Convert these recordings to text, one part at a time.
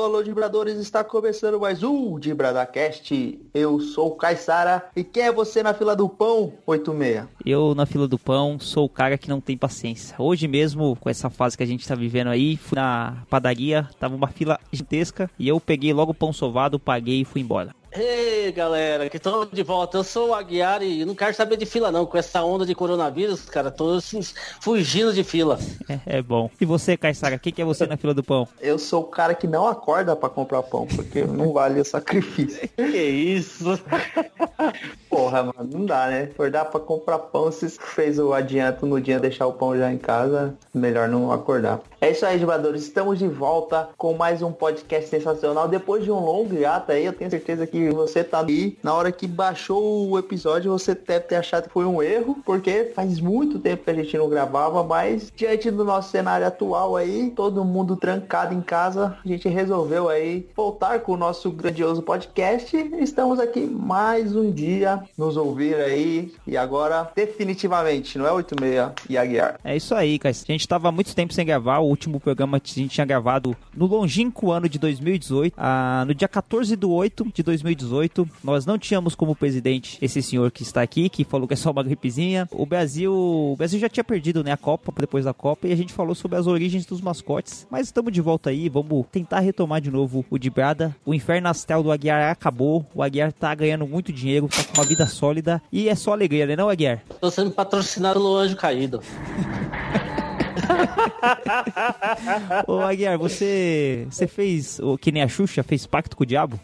Alô, alô, Dibradores, está começando mais um Dibradacast. Eu sou o Caissara e quem é você na fila do pão, 86? Eu na fila do pão sou o cara que não tem paciência. Hoje mesmo, com essa fase que a gente tá vivendo aí, fui na padaria, tava uma fila gigantesca e eu peguei logo o pão sovado, paguei e fui embora. Ei, galera, que estão de volta. Eu sou o Aguiar e não quero saber de fila, não. Com essa onda de coronavírus, cara, tô assim, fugindo de fila. É, é bom. E você, Caissara, quem que é você na fila do pão? Eu sou o cara que não acorda para comprar pão, porque não vale o sacrifício. que isso? Porra, mano, não dá, né? Acordar pra comprar pão, se fez o adianto no dia deixar o pão já em casa, melhor não acordar. É isso aí, jogadores. Estamos de volta com mais um podcast sensacional. Depois de um longo hiato aí, eu tenho certeza que você tá aí. Na hora que baixou o episódio, você deve ter achado que foi um erro, porque faz muito tempo que a gente não gravava, mas diante do nosso cenário atual aí, todo mundo trancado em casa, a gente resolveu aí voltar com o nosso grandioso podcast. Estamos aqui mais um dia nos ouvir aí. E agora, definitivamente, não é 86 e Aguiar. É isso aí, cara. A gente tava muito tempo sem gravar. O último programa que a gente tinha gravado no longínquo ano de 2018. Ah, no dia 14 de 8 de 2018. Nós não tínhamos como presidente esse senhor que está aqui, que falou que é só uma gripezinha. O Brasil, o Brasil já tinha perdido né, a Copa depois da Copa e a gente falou sobre as origens dos mascotes. Mas estamos de volta aí, vamos tentar retomar de novo o de Brada. O inferno astral do Aguiar acabou. O Aguiar tá ganhando muito dinheiro, tá com uma vida sólida e é só alegria, né, não, Aguiar? Tô sendo patrocinado pelo Anjo Caído. Ô Aguiar, você, você fez o que nem a Xuxa, fez pacto com o diabo?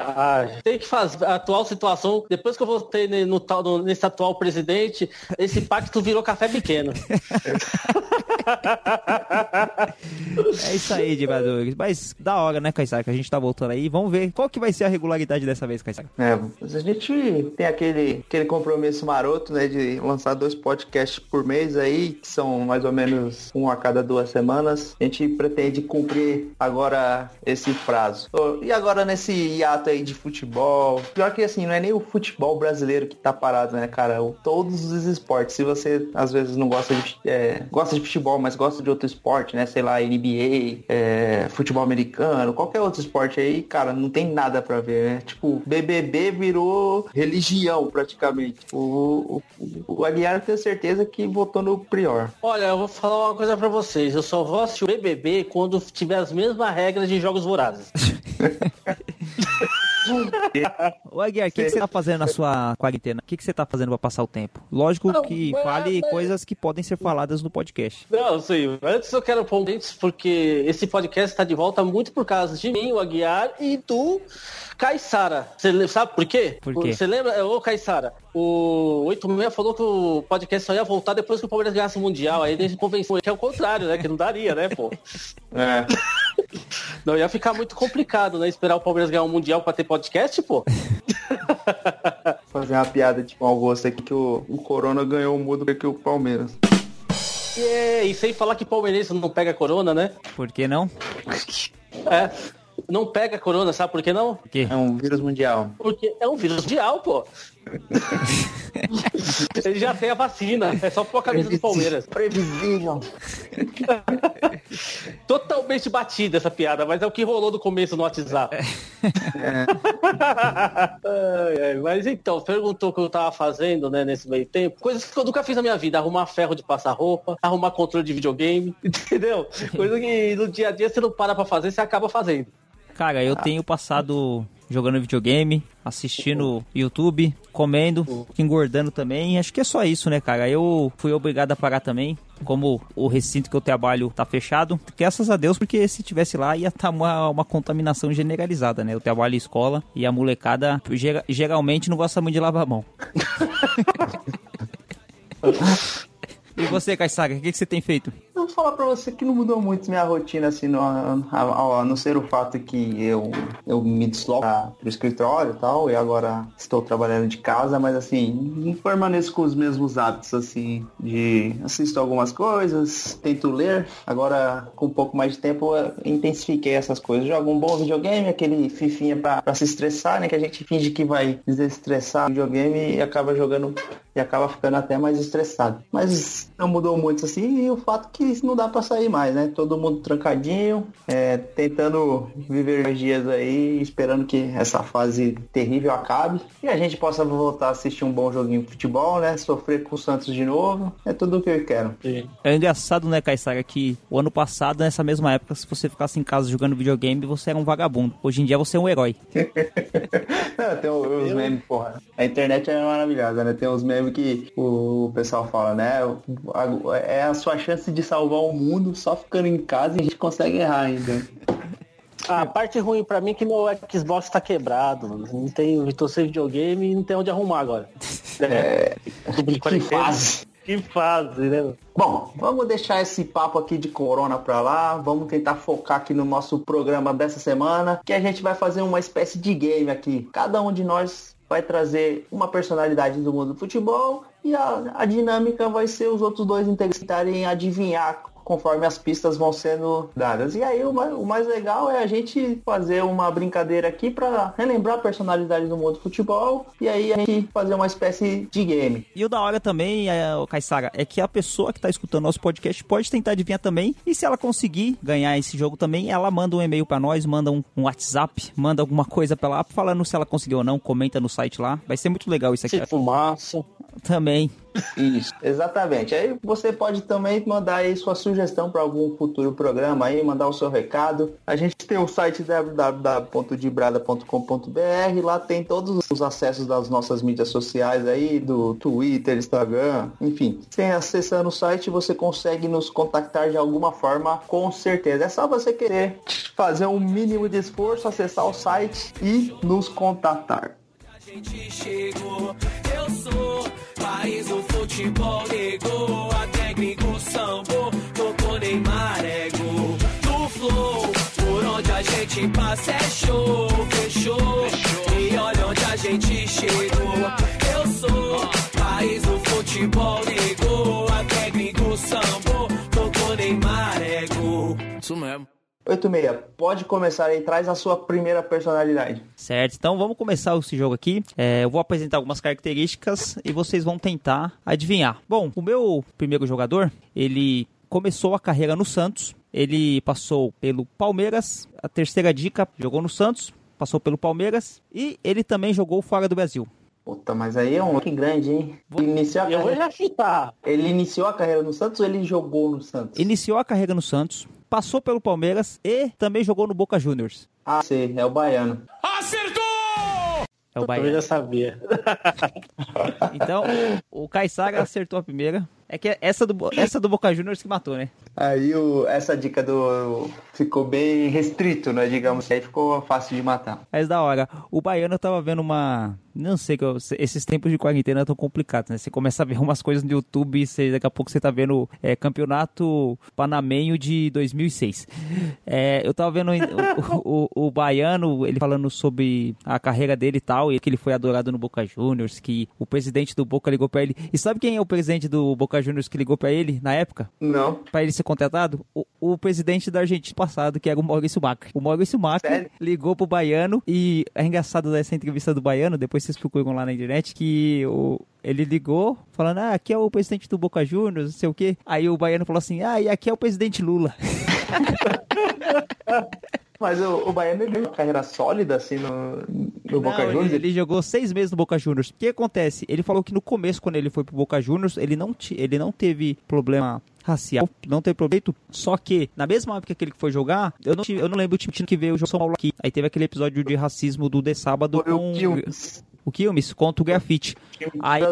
Ah, tem que fazer a atual situação. Depois que eu votei no, no, nesse atual presidente, esse pacto virou café pequeno. é isso aí, Dibadores. Mas da hora, né, Caissara, que a gente tá voltando aí. Vamos ver qual que vai ser a regularidade dessa vez, Caissara. É, a gente tem aquele, aquele compromisso maroto, né, de lançar dois podcasts por mês aí, que são mais ou menos um a cada duas semanas. A gente pretende cumprir agora esse prazo. E agora nesse hiato aí de futebol. Pior que assim, não é nem o futebol brasileiro que tá parado, né, cara? Todos os esportes. Se você às vezes não gosta de, é, gosta de futebol, mas gosta de outro esporte, né? Sei lá, NBA, é, futebol americano, qualquer outro esporte aí, cara, não tem nada pra ver, né? Tipo, BBB virou religião praticamente. O, o, o Aguiar tenho certeza que votou no Prior. Olha, eu vou falar uma coisa pra vocês. Eu só vou assistir o BBB quando tiver as mesmas regras de jogos vorazes. Ô Aguiar, o que, que, você tá fazendo na sua quarentena? O que, que você tá fazendo pra passar o tempo? Lógico não, que mas, fale mas... coisas que podem ser faladas no podcast. Não, sim. Antes eu quero pôr um porque esse podcast tá de volta muito por causa de mim, o Aguiar, e do Caissara. Você sabe por quê? Por quê? Você lembra? Ô, Caissara, o 86 falou que o podcast só ia voltar depois que o Palmeiras ganhasse o Mundial. Aí ele convenceu que é o contrário, né? Que não daria, né, pô? É. Não ia ficar muito complicado, né? Esperar o Palmeiras ganhar um Mundial pra ter podcast, pô. Fazer uma piada tipo ao gosto aqui que o, o Corona ganhou o mudo que o Palmeiras. É, e sem falar que palmeirense não pega corona, né? Por que não? É. Não pega corona, sabe por que não? Por quê? É um vírus mundial. Porque é um vírus mundial, pô. Ele já tem a vacina, é só pôr a camisa do Palmeiras. Previsível. Totalmente batida essa piada, mas é o que rolou no começo no WhatsApp. É. é, mas então, perguntou o que eu tava fazendo, né, nesse meio tempo. Coisas que eu nunca fiz na minha vida. Arrumar ferro de passar roupa, arrumar controle de videogame, entendeu? Coisa que no dia a dia você não para pra fazer, você acaba fazendo. Cara, eu tenho passado jogando videogame, assistindo YouTube, comendo, engordando também. Acho que é só isso, né, cara? Eu fui obrigado a parar também. Como o recinto que eu trabalho tá fechado, graças a Deus, porque se tivesse lá ia estar tá uma, uma contaminação generalizada, né? Eu trabalho em escola e a molecada geralmente não gosta muito de lavar a mão. E você, Kaysaka, o que, que você tem feito? Eu vou falar pra você que não mudou muito minha rotina, assim, no, a, a não ser o fato que eu, eu me desloco pro escritório e tal, e agora estou trabalhando de casa, mas assim, permaneço com os mesmos hábitos, assim, de assisto algumas coisas, tento ler, agora com um pouco mais de tempo eu intensifiquei essas coisas. Jogo um bom videogame, aquele fifinha pra, pra se estressar, né, que a gente finge que vai desestressar o videogame e acaba jogando e acaba ficando até mais estressado. Mas não mudou muito assim, e o fato que mas não dá para sair mais, né? Todo mundo trancadinho, é, tentando viver os dias aí, esperando que essa fase terrível acabe e a gente possa voltar a assistir um bom joguinho de futebol, né? Sofrer com o Santos de novo. É tudo o que eu quero. É engraçado, né, Caissara, que o ano passado, nessa mesma época, se você ficasse em casa jogando videogame, você era um vagabundo. Hoje em dia você é um herói. Não, tem os memes, porra. A internet é maravilhosa, né? Tem os memes que o pessoal fala, né? É a sua chance de salvar o mundo só ficando em casa e a gente consegue errar ainda. A parte ruim pra mim é que meu Xbox tá quebrado. Não tem Vitor sem videogame e não tem onde arrumar agora. É, que fase. Que fase, né? Bom, vamos deixar esse papo aqui de corona pra lá. Vamos tentar focar aqui no nosso programa dessa semana, que a gente vai fazer uma espécie de game aqui. Cada um de nós vai trazer uma personalidade do mundo do futebol e a, a dinâmica vai ser os outros dois tentarem adivinhar conforme as pistas vão sendo dadas. E aí o mais, o mais legal é a gente fazer uma brincadeira aqui para relembrar a personalidade do mundo do futebol e aí a gente fazer uma espécie de game. E o da hora também, é, o Kaysara, é que a pessoa que está escutando nosso podcast pode tentar adivinhar também. E se ela conseguir ganhar esse jogo também, ela manda um e-mail para nós, manda um, um, WhatsApp, manda alguma coisa para lá falando se ela conseguiu ou não, comenta no site lá. Vai ser muito legal isso aqui. Fumaça. Também. Isso, exatamente. Aí você pode também mandar aí sua sugestão para algum futuro programa aí, mandar o seu recado. A gente tem o site www.dibrada.com.br, lá tem todos os acessos das nossas mídias sociais aí, do Twitter, Instagram, enfim. Sem acessando o site, você consegue nos contactar de alguma forma, com certeza. É só você querer fazer um mínimo de esforço, acessar o site e nos contatar. A gente chegou, país do futebol negou, até gringo sambo, tocou Neymar ego, do flow, por onde a gente passa é show, fechou, e olha onde a gente chegou, eu sou país do futebol negou, 86, pode começar aí, traz a sua primeira personalidade. Certo, então vamos começar esse jogo aqui. É, eu vou apresentar algumas características e vocês vão tentar adivinhar. Bom, o meu primeiro jogador, ele começou a carreira no Santos, ele passou pelo Palmeiras, a terceira dica, jogou no Santos, passou pelo Palmeiras e ele também jogou fora do Brasil. Puta, mas aí é um que grande, hein? Ele iniciou a carreira... Eu vou já chutar. Ele iniciou a carreira no Santos ou ele jogou no Santos? Iniciou a carreira no Santos, passou pelo Palmeiras e também jogou no Boca Juniors. Ah, sim, é o baiano. Acertou! É o baiano. Eu já sabia. então, o Caissara acertou a primeira. É que essa do, essa do Boca Juniors que matou, né? Aí o, essa dica do. ficou bem restrito, né? Digamos, aí ficou fácil de matar. Mas da hora. O Baiano tava vendo uma. Não sei, esses tempos de quarentena tão complicados, né? Você começa a ver umas coisas no YouTube e daqui a pouco você tá vendo é, Campeonato Panamenho de 2006. É, eu tava vendo o, o, o, Baiano, ele falando sobre a carreira dele e tal, e que ele foi adorado no Boca Juniors, que o presidente do Boca ligou pra ele. E sabe quem é o presidente do Boca Juniors que ligou para ele na época? Não. Para ele ser contratado? O, o, presidente da Argentina passado, que era o Maurício Macri. O Maurício Macri Sério? ligou pro Baiano e é engraçado essa entrevista do Baiano, depois vocês procuram lá na internet, que o, ele ligou falando, ah, aqui é o presidente do Boca Juniors, não sei o quê. Aí o Baiano falou assim, ah, e aqui é o presidente Lula. Mas o, o Baiano ele uma carreira sólida assim no, no Boca Juniors. Ele, ele, jogou seis meses no Boca Juniors. O que acontece? Ele falou que no começo, quando ele foi pro Boca Juniors, ele não, ele não teve problema racial, não teve problema. Só que, na mesma época que ele foi jogar, eu não, eu não lembro o time que veio o São Paulo aqui. Aí teve aquele episódio de racismo do The Sábado foi com... O o Quilmes contra o grafite. Aí,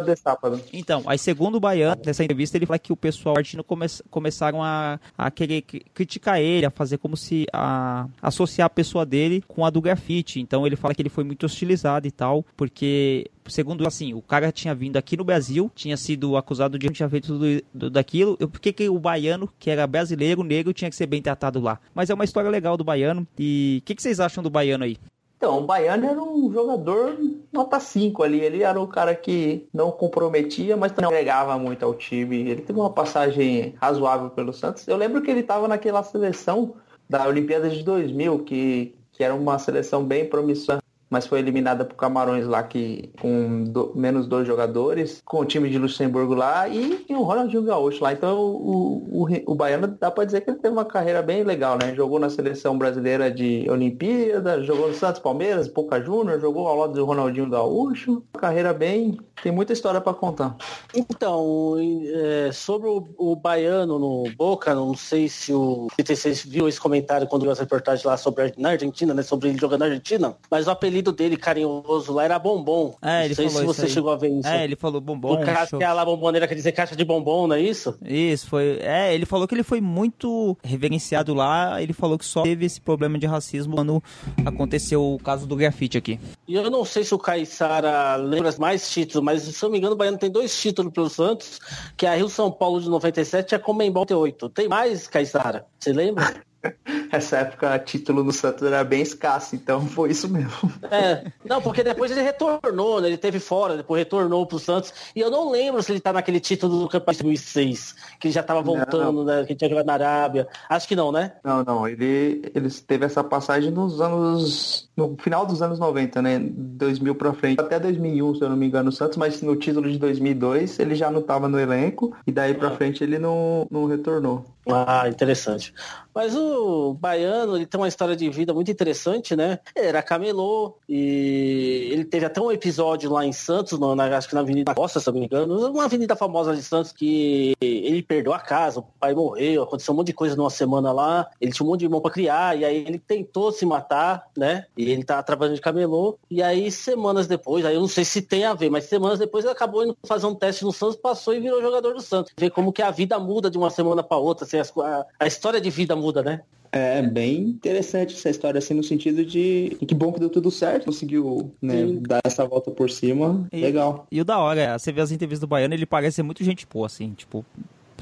então, aí segundo o Baiano, nessa entrevista, ele fala que o pessoal argentino come, começaram a, a querer criticar ele, a fazer como se a, associar a pessoa dele com a do grafite. Então ele fala que ele foi muito hostilizado e tal, porque segundo assim, o cara tinha vindo aqui no Brasil, tinha sido acusado de tinha feito tudo daquilo. Por que, que o baiano, que era brasileiro, negro, tinha que ser bem tratado lá? Mas é uma história legal do baiano. E o que, que vocês acham do baiano aí? Então, o Baiano era um jogador nota 5 ali. Ele era o cara que não comprometia, mas também agregava muito ao time. Ele teve uma passagem razoável pelo Santos. Eu lembro que ele estava naquela seleção da Olimpíada de 2000, que, que era uma seleção bem promissora. Mas foi eliminada por Camarões lá que com do, menos dois jogadores, com o time de Luxemburgo lá e, e o Ronaldinho Gaúcho lá. Então o, o, o Baiano dá para dizer que ele teve uma carreira bem legal, né? Jogou na seleção brasileira de Olimpíada, jogou no Santos Palmeiras, Boca Júnior, jogou ao lado do Ronaldinho Gaúcho. Carreira bem, tem muita história para contar. Então, é, sobre o, o, Baiano no Boca, não sei se o vocês viu esse comentário quando viu as reportagens lá sobre na Argentina, né? Sobre ele jogando na Argentina, mas o apelido dele carinhoso lá era Bombom. É, ele não sei falou se você aí. chegou a ver isso. É, ele falou bombom. O cara que é lá bomboneira quer dizer caixa de bombom, não é isso? Isso, foi. É, ele falou que ele foi muito reverenciado lá. Ele falou que só teve esse problema de racismo quando aconteceu o caso do grafite aqui. E eu não sei se o Caissara lembra mais títulos, mas se eu não me engano, o Baiano tem dois títulos pelo Santos, que é a Rio São Paulo de 97 e a Comembol 88. Tem mais, Caissara? Você lembra? Essa época, título no Santos era bem escasso, então foi isso mesmo. É, não, porque depois ele retornou, né? Ele teve fora, depois retornou pro Santos. E eu não lembro se ele tá naquele título do Campeonato de 2006, que ele já tava voltando, né? Que ele tinha jogado na Arábia. Acho que não, né? Não, não. Ele, ele teve essa passagem nos anos. No final dos anos 90, né? 2000 pra frente. Até 2001, se eu não me engano, o Santos, mas no título de 2002 ele já não tava no elenco. E daí pra Ah. frente ele não, não retornou. Ah, interessante. Mas o Baiano, ele tem uma história de vida muito interessante, né? Ele era camelô e ele teve até um episódio lá em Santos, no- na, acho que na Avenida Costa, se eu não me engano, uma avenida famosa de Santos que ele perdeu a casa, o pai morreu, aconteceu um monte de coisa numa semana lá, ele tinha um monte de irmão pra criar, e aí ele tentou se matar, né? E ele tá trabalhando de camelô, e aí semanas depois, aí eu não sei se tem a ver, mas semanas depois ele acabou indo fazer um teste no Santos, passou e virou jogador do Santos. Vê como que a vida muda de uma semana pra outra, assim, as- a, a história de vida muda, né? É bem interessante essa história, assim, no sentido de que bom que deu tudo certo, conseguiu né, dar essa volta por cima. E- Legal. E o da hora, você vê as entrevistas do Baiano, ele parece ser muito gente boa, assim, tipo.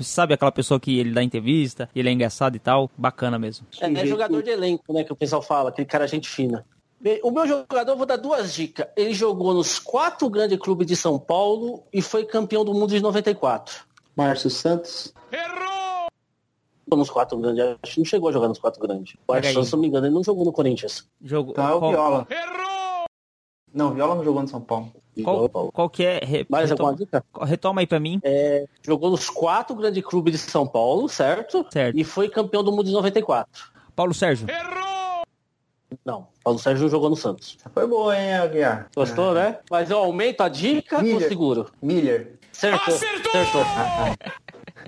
Sabe aquela pessoa que ele dá entrevista, ele é engraçado e tal? Bacana mesmo. É, é jogador de elenco, né? Que o pessoal fala, aquele cara gente fina. Bem, O meu jogador, eu vou dar duas dicas. Ele jogou nos quatro grandes clubes de São Paulo e foi campeão do mundo de 94. Márcio Santos. Jogou Nos quatro grandes, acho que não chegou a jogar nos quatro grandes. O Arson, aí. se não me engano, ele não jogou no Corinthians. Jogo, Tá, o Viola. Não, Viola não jogou no São Paulo. qual, qual que é? Re- Mais retoma, alguma dica? retoma aí pra mim. Jogou nos quatro grandes clubes de São Paulo, certo? Certo. E foi campeão do mundo de 94. Paulo Sérgio. Não, Paulo Sérgio não jogou no Santos. Foi boa, hein, Aguiar? Gostou, né? Mas eu aumento a dica ou Miller. seguro? Miller. Acertou. Acertou.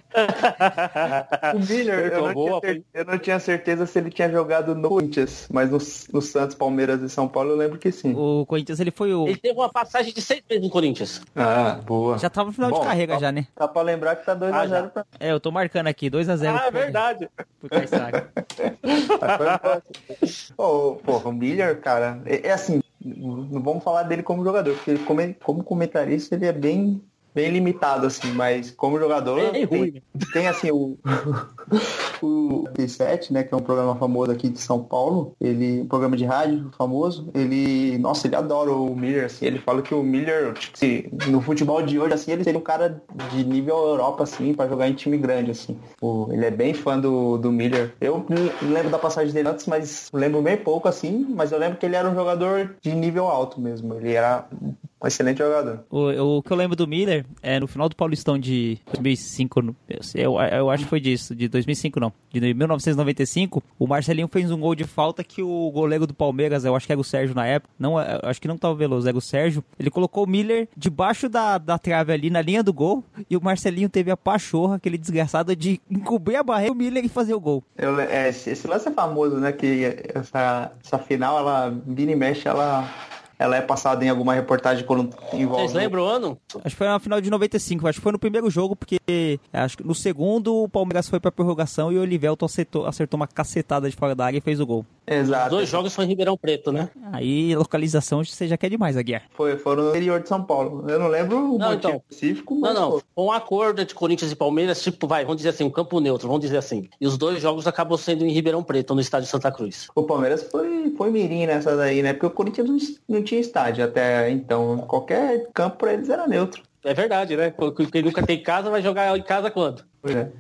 O Miller, eu Acertou, não, boa, tinha cer- eu não tinha certeza se ele tinha jogado no Corinthians, mas no, no Santos, Palmeiras e São Paulo eu lembro que sim. O Corinthians, ele foi o. Ele teve uma passagem de seis meses no Corinthians. Ah, boa. Já tava no final Bom, de carreira tá- já, né? Dá pra lembrar que tá 2x0 Ah, pra É, eu tô marcando aqui, 2x0 Ah, é verdade. pro Caissara. Ô, porra, o Miller, cara, é, é assim, não vamos falar dele como jogador, porque ele como, como comentarista ele é bem, bem limitado, assim, mas como jogador Bem tem, ruim. tem, assim o o P7, né, que é um programa famoso aqui de São Paulo, ele um programa de rádio famoso, ele, nossa, ele adora o Miller, assim, ele fala que o Miller, tipo, se, no futebol de hoje, assim, ele seria um cara de nível Europa, assim, pra jogar em time grande, assim. O- ele é bem fã do, do Miller. Eu não lembro da passagem dele antes, mas lembro bem pouco, assim, mas eu lembro que ele era um jogador de nível alto mesmo. Ele era um excelente jogador. O, o que eu lembro do Miller é no final do Paulistão de 2005, no- eu, eu acho que foi disso, de 2005 não, de 1995, o Marcelinho fez um gol de falta que o goleiro do Palmeiras, eu acho que era o Sérgio na época, não, eu acho que não tava o Veloso, era o Sérgio, ele colocou o Miller debaixo da, da trave ali, na linha do gol, e o Marcelinho teve a pachorra, aquele desgraçado, de encobrir a barreira, o Miller e fazer o gol. Eu é, esse, esse lance é famoso, né? Que essa, essa final, ela vira e mexe, ela, ela é passada em alguma reportagem quando envolve. Vocês lembram o ano? Acho que foi na final de 95, acho que foi no primeiro jogo, porque acho que no segundo o Palmeiras foi pra prorrogação e o Olivelto acertou, acertou uma cacetada de fora da área e fez o gol. Os Exato. dois jogos foi em Ribeirão Preto, né? Aí, localização, você já quer demais, Aguiar. Foi, foram no interior de São Paulo. Eu não lembro o Não, motivo então. específico, Não, mas não. foi. Um acordo entre Corinthians e Palmeiras, tipo, vai, vamos dizer assim, um campo neutro, vamos dizer assim. E os dois jogos acabou sendo em Ribeirão Preto, no estádio Santa Cruz. O Palmeiras foi, foi mirim nessa daí, né? Porque o Corinthians não, não tinha estádio até então. Qualquer campo pra eles era neutro. É verdade, né? Quem nunca tem casa vai jogar em casa quando? Pois é.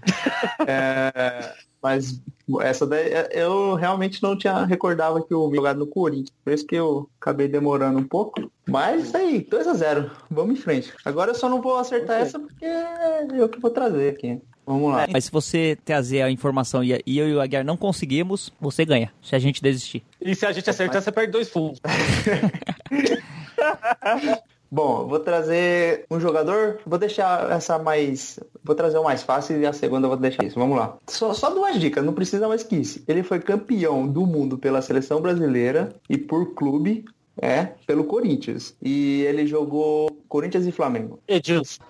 É, mas Essa daí eu realmente não tinha recordava que eu jogado no Corinthians. Por isso que eu acabei demorando um pouco. Mas isso aí, 2x0. Vamos em frente. Agora eu só não vou acertar essa porque é eu que vou trazer aqui. Vamos lá. Mas se você trazer a informação e eu e o Aguiar não conseguimos, você ganha. Se a gente desistir. E se a gente acertar, você perde dois fundos. Bom, vou trazer um jogador. Vou deixar essa mais. Vou trazer o mais fácil e a segunda eu vou deixar isso. Vamos lá. Só, só duas dicas, não precisa mais que isso. Ele foi campeão do mundo pela seleção brasileira e por clube. É, pelo Corinthians. E ele jogou Corinthians e Flamengo. Edilson.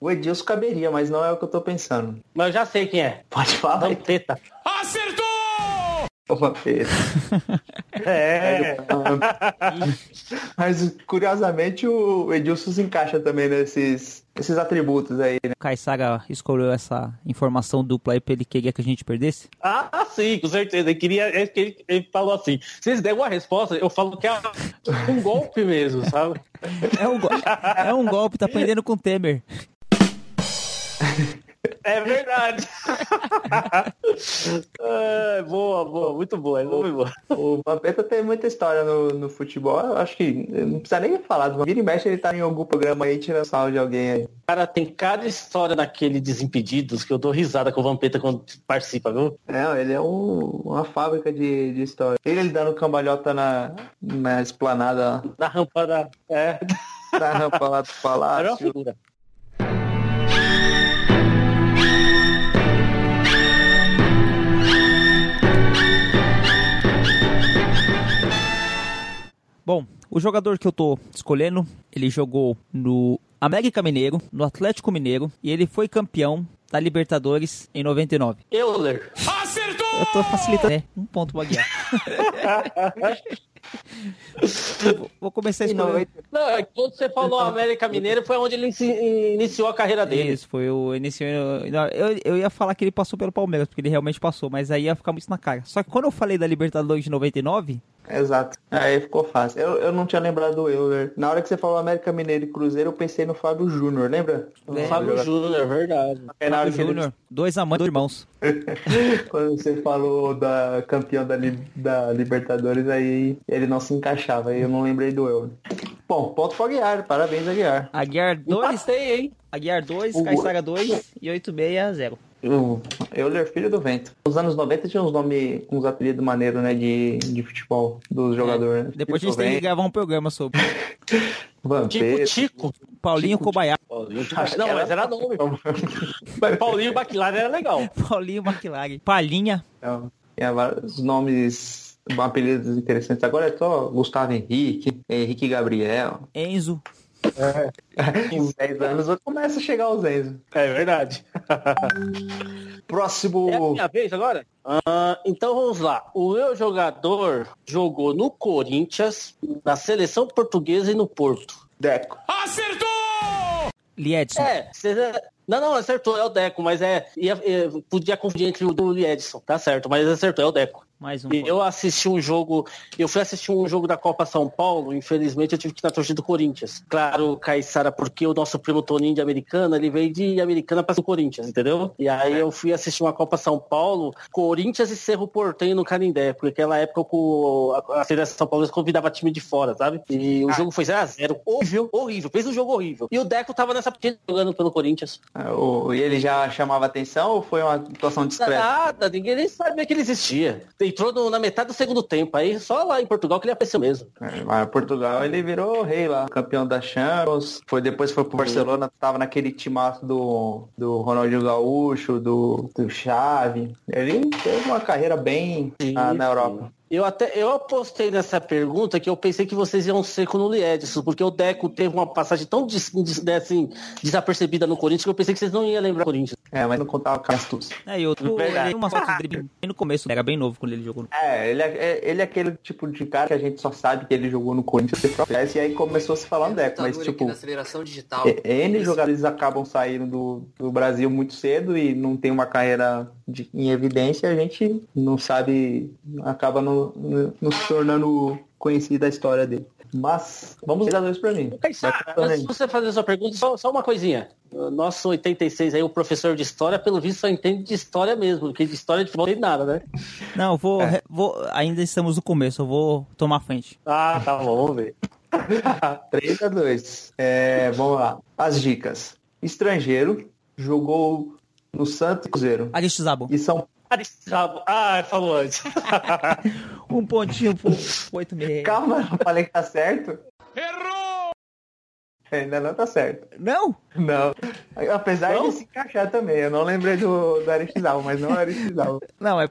O Edilson caberia, mas não é o que eu tô pensando. Mas eu já sei quem é. Pode falar. Vampeta. Ô, Vampeta. É. Mas curiosamente o Edilson se encaixa também nesses, nesses atributos aí, né? O Kaisaga escolheu essa informação dupla aí pra ele querer que a gente perdesse? Ah, sim, com certeza. Ele queria. Ele, ele- ele falou assim: se eles derem uma resposta, eu falo que é um golpe mesmo, sabe? É um, go- é um golpe, tá aprendendo com o Temer. É verdade. é, boa, boa, muito boa. foi boa. O Vampeta tem muita história no, no futebol. Eu acho que não precisa nem falar. Do Vira e mexe, ele tá em algum programa aí tirando sal de alguém aí. Cara, tem cada história naquele Desimpedidos que eu dou risada com o Vampeta quando participa, viu? É, ele é um- uma fábrica de, de história. Ele, ele dando cambalhota na, na esplanada, Na rampa da. É, na rampa lá do era uma palácio. figura. Bom, o jogador que eu tô escolhendo, ele jogou no América Mineiro, no Atlético Mineiro, e ele foi campeão da Libertadores em 99. Euler. Eu tô facilitando, né? Um ponto pro Aguiar. Vou- começar a escolher. 90 Não, é que quando você falou América Mineiro foi onde ele inici- iniciou a carreira dele. Isso, foi o início. Eu, eu ia falar que ele passou pelo Palmeiras, porque ele realmente passou, mas aí ia ficar muito na cara. Só que quando eu falei da Libertadores de 99, Exato. Aí ficou fácil. Eu, eu não tinha lembrado do Euler. Na hora que você falou América Mineiro e Cruzeiro, eu pensei no Fábio Júnior, lembra? É. Fábio Júnior, verdade. É hora que ele- Júnior, dois amantes, dois irmãos. Quando você falou da campeão da, Li- da Libertadores, aí ele não se encaixava. Aí eu não lembrei do Euler. Bom, ponto pro Aguiar. Parabéns, Aguiar. Aguiar 2, Empatei, hein? Aguiar 2, O- Caixaga 2 e 86 a 0. O Euler, filho do vento. Nos anos 90 tinha uns nomes, uns apelidos maneiros, né, de, de futebol dos jogadores. né? Depois a Filho gente tem que gravar um programa sobre Tipo Vampeta. Tico. Paulinho Tipo, Kobayashi. Paulinho, Acho não, mas era- nome. Mas Paulinho Baquilar era legal. Paulinho McLaren. Palhinha. Então, Tinha vários nomes, apelidos interessantes. Agora é só Gustavo Henrique, Henrique Gabriel. Enzo. Em 10 anos começa a chegar os Enzo. É verdade. Próximo. É a minha vez agora? Ah, então vamos lá. O meu jogador jogou no Corinthians, na seleção portuguesa e no Porto. Deco. Liedson. É, cê- não, não, acertou, é o Deco, mas é. ia- ia- podia confundir entre o do Edson, tá certo, mas acertou, é o Deco. Mais um. Eu assisti um jogo, eu fui assistir um jogo da Copa São Paulo, infelizmente eu tive que ir na torcida do Corinthians. Claro, Caissara, porque o nosso primo Toninho de Americana, ele veio de Americana para o Corinthians, entendeu? E aí eu fui assistir uma Copa São Paulo, Corinthians e Cerro Portenho no Canindé, porque naquela época o- a, Federação São Paulo convidava time de fora, sabe? E o jogo foi 0x0, horrível, horrível, fez um jogo horrível. E o Deco tava nessa partida jogando pelo Corinthians. Ah, o- E ele já chamava atenção ou foi uma atuação discreta? Nada, ninguém nem sabia que ele existia. Entrou no- na metade do segundo tempo, aí só lá em Portugal que ele apareceu mesmo. É, Mas Portugal ele virou rei lá, campeão da Champions. Foi depois foi pro Barcelona, tava naquele timaço do, do Ronaldinho Gaúcho, do, do Xavi. Ele teve uma carreira bem ah, na Europa. Eu até eu apostei nessa pergunta que eu pensei que vocês iam ser com o Edson, porque o Deco teve uma passagem tão des, des- né, assim, desapercebida no Corinthians que eu pensei que vocês não iam lembrar do Corinthians. É, mas não contava com a astúcia. É, e outro, Verdade. ele tem umas fotos dele bem no começo, era bem novo quando ele jogou. no- É, ele é, é- ele é aquele tipo de cara que a gente só sabe que ele jogou no Corinthians e aí começou a se falar no Deco, mas tipo, aceleração digital. É, N jogadores acabam saindo do, do Brasil muito cedo e não tem uma carreira de- em evidência, a gente não sabe, acaba não, não se tornando conhecida a história dele. Mas vamos dar dois pra mim. Caissara, antes de você fazer a sua pergunta, só, só uma coisinha. O Nosso 86 aí, o professor de história, pelo visto, só entende de história mesmo, porque de história de futebol não tem nada, né? Não, eu vou, É. vou. Ainda estamos no começo, eu vou tomar frente. Ah, tá bom, vamos ver. 3 a 2. É, vamos lá. As dicas. Estrangeiro, jogou no Santos e Cruzeiro. Aristizabo. E São Aristabo. Ah, falou antes. Um pontinho pro 8-6. Calma, eu falei que tá certo. Errou! Ainda não tá certo. Não? Não. Apesar Não? de se encaixar também. Eu não lembrei do, do mas não é Aristizábal. Não, é.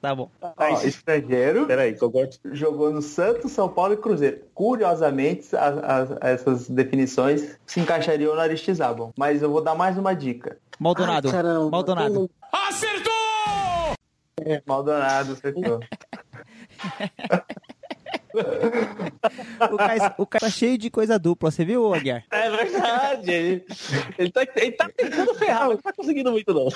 Tá bom. Ó, estrangeiro, Peraí, concordo. jogou no Santos, São Paulo e Cruzeiro. Curiosamente, as- as- essas definições se encaixariam no Aristizábal. Mas eu vou dar mais uma dica. Maldonado. Ai, caramba. Maldonado. Maldonado, acertou. O cara, o cara tá cheio de coisa dupla, você viu, Aguiar? É verdade. Ele, ele, tá, ele tá tentando ferrar, mas não tá conseguindo muito, não.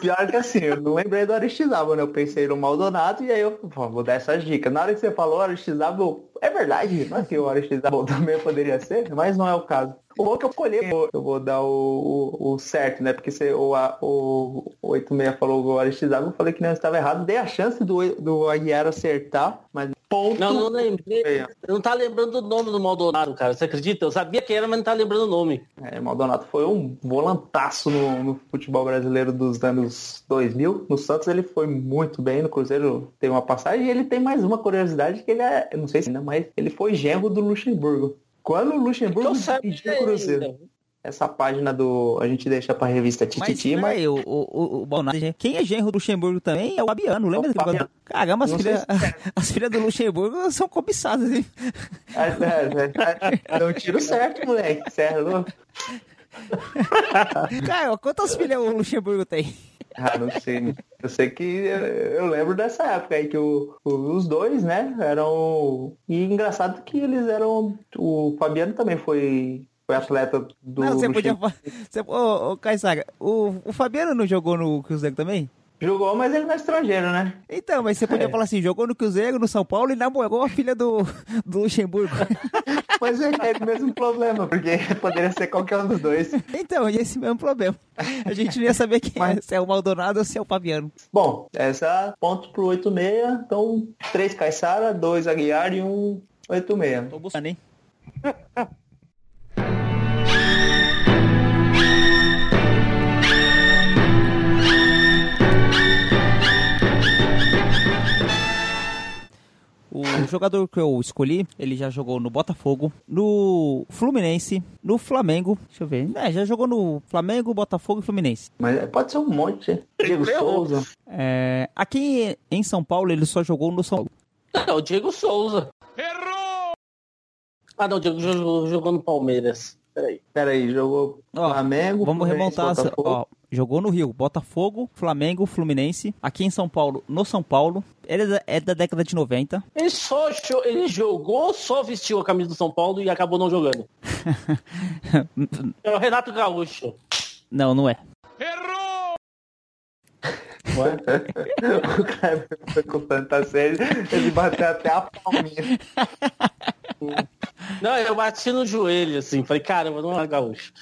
Pior que assim, eu não lembrei do Aristizábal, né? Eu pensei no Maldonado e aí eu pô, vou dar essas dicas. Na hora que você falou Aristizábal, é verdade, não é que o Aristizábal também poderia ser, mas não é o caso. O bom que eu colhei, eu vou- dar o, o, o certo, né? Porque você, o, o, o 86 falou o Aristizábal, eu falei que não estava errado. Dei a chance do, do Aguiar acertar, mas ponto. Não, não lembrei. Eu não tá lembrando o nome do Maldonado, cara. Você acredita? Eu sabia que era, mas não tá lembrando o nome. É, Maldonado foi um volantaço no, no futebol brasileiro dos anos 2000. No Santos ele foi muito bem, no Cruzeiro tem uma passagem e ele tem mais uma curiosidade que ele é, eu não sei se ainda, mas ele foi genro do Luxemburgo. Quando o Luxemburgo sabia pediu o Cruzeiro. ainda. Essa página do... A gente deixa pra revista Mas, Tititi, mas... peraí, o, o, o, o Maldonado, quem é genro do Luxemburgo também é o Fabiano, lembra? É o daquele Fabiano. negócio? Caramba, as Não filhas, sei as filhas do Luxemburgo são cobiçadas, hein? É, é, é, um tiro certo, moleque. Você é louco? Cara, quantas filhas o Luxemburgo tem? Ah, não sei. Eu sei que eu, lembro dessa época aí que o- os dois, né, eram. E engraçado que eles eram. O Fabiano também foi, foi atleta do. não, você podia. Você, ô, ô, Caissara, o, o Fabiano não jogou no Cruzeiro também? Jogou, mas ele não é estrangeiro, né? Então, mas você podia É. falar assim, jogou no Cruzeiro, no São Paulo e namorou a filha do, do Luxemburgo. Mas é, é o mesmo problema, porque poderia ser qualquer um dos dois. Então, e esse mesmo problema. A gente não ia saber quem é, Mas- se é o Maldonado ou se é o Fabiano. Bom, essa ponto pro 86, então três Caissara, dois Aguiar e um 86. Tô buscando, hein? O jogador que eu escolhi, ele já jogou no Botafogo, no Fluminense, no Flamengo. Deixa eu ver. É, já jogou no Flamengo, Botafogo e Fluminense. Mas pode ser um monte. Diego. Souza. É, aqui em São Paulo, ele só jogou no São Paulo. Não, o Diego Souza. Errou! Ah, não, o Diego jogou, jogou no Palmeiras. Peraí. Peraí, jogou Ó, Flamengo. Vamos Fluminense, remontar. Ó, jogou no Rio, Botafogo, Flamengo, Fluminense. Aqui em São Paulo, no São Paulo. Ele é da, é da década de 90. Ele só ele jogou, só vestiu a camisa do São Paulo e acabou não jogando. É o Renato Gaúcho. Não, não é. o Kleber foi com tanta sede, ele bateu até a palminha. Não, eu bati no joelho, assim. Falei, caramba, não é Gaúcho.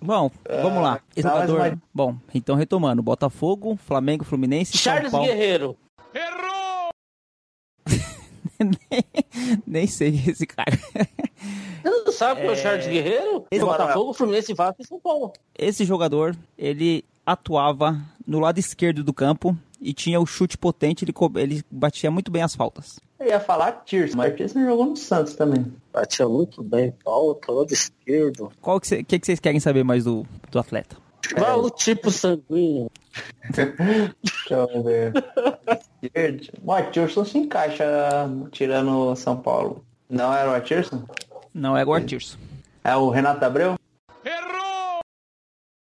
Bom, vamos lá. Esse dá mais jogador. uma- Bom, então retomando: Botafogo, Flamengo, Fluminense, Charles São Paulo. Guerreiro. Nem sei esse cara. Você não sabe quem é o Charles Guerreiro? Esse Botafogo. Fluminense, Vasco e São Paulo. Esse jogador, ele atuava no lado esquerdo do campo e tinha o chute potente, ele, ele batia muito bem as faltas. Eu ia falar Tirso, mas Tirso jogou no Santos também. Batia muito bem. Pauta, lado esquerdo. Qual que, cê- que, que vocês querem saber mais do, do atleta? Qual o tipo sanguíneo? Deixa eu ver. O Atirson se encaixa tirando São Paulo. Não era o Atirson? Não é o Tirso. É o Renato Abreu?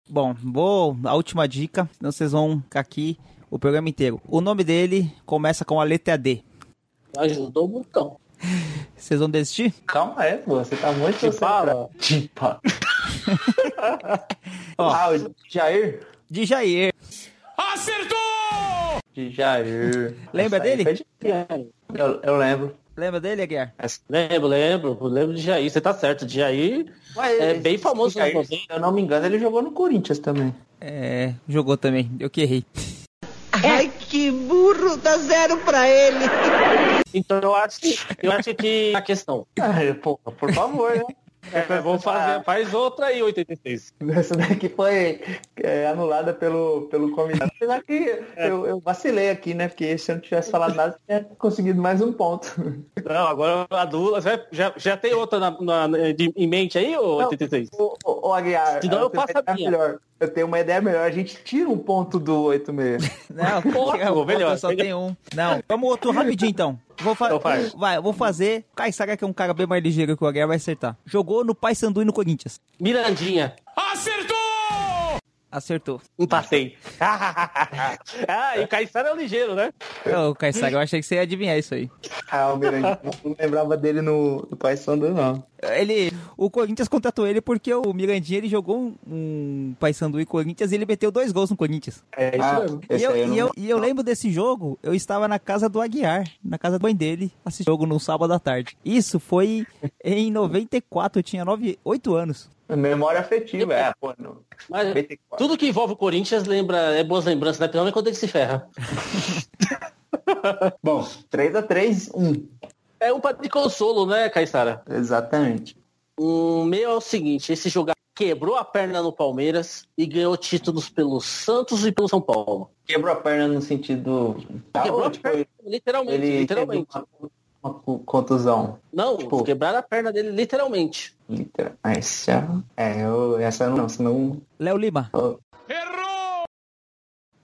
Bom, vou a última dica, senão vocês vão ficar aqui o programa inteiro. O nome dele começa com a letra D. Ajudou o botão. Vocês vão desistir? Calma aí, pô. Você tá muito fala. Tipa. Ó. Ah, o Jair? De Jair. De Jair. Lembra Essa dele? difícil. Eu, eu lembro. Lembra dele, Aguiar? Lembro, lembro. Lembro de Jair. Você tá certo. De Jair é bem famoso. Jair, se eu não me engano, ele jogou no Corinthians também. É, jogou também. Eu que errei. Ai, burro, dá zero pra ele. Então eu acho que, eu acho que a questão. Ah, pô, por favor, né? É, vamos fazer, faz outra aí, 86. Essa daqui foi é, anulada pelo, pelo comitê. Apesar que eu, eu, vacilei aqui, né? Porque se eu não tivesse falado nada, eu tinha conseguido mais um ponto. Não, agora a Dula. Já, já tem outra na, na, de, em mente aí, ou 86? Ô, ô, ô Aguiar, Senão eu, eu faço a minha. Melhor. Eu tenho uma ideia melhor, a gente tira um ponto do 86. Não, porra, melhor. Só tem um. Não, vamos outro rapidinho então. Vou fa então vai, vou fazer. Caissara, que é um cara bem mais ligeiro que o Aguiar, vai acertar. Jogou no Paysandu e no Corinthians. Mirandinha. Acertou! Acertou. Empatei. ah, e o Caissara é o ligeiro, né? Não, o Caissara, eu achei que você ia adivinhar isso aí. Ah, o Mirandinha. não lembrava dele no, no Paysandu, não. Ele, o Corinthians contratou ele porque o Mirandinha ele jogou um, um Paysandu e Corinthians e ele meteu dois gols no Corinthians. É isso ah, mesmo. E eu, eu, e, eu, e eu lembro desse jogo, eu estava na casa do Aguiar, na casa do mãe dele, assistindo jogo no sábado à tarde. Isso foi em 94, eu tinha 9, 8 anos. Memória afetiva, é, pô. No... Mas tudo que envolve o Corinthians lembra, é boas lembranças, né? Pelo menos quando ele se ferra. Bom, 3x3, 1. É um de consolo, né, Caissara? Exatamente. Um meio é o seguinte, esse jogador quebrou a perna no Palmeiras e ganhou títulos pelo Santos e pelo São Paulo. Quebrou a perna no sentido... Quebrou a perna, literalmente, ele literalmente. Uma, uma contusão. Não, tipo, quebraram a perna dele literalmente. Literal. Essa, é, eu, essa não, senão... Léo Lima. Errou!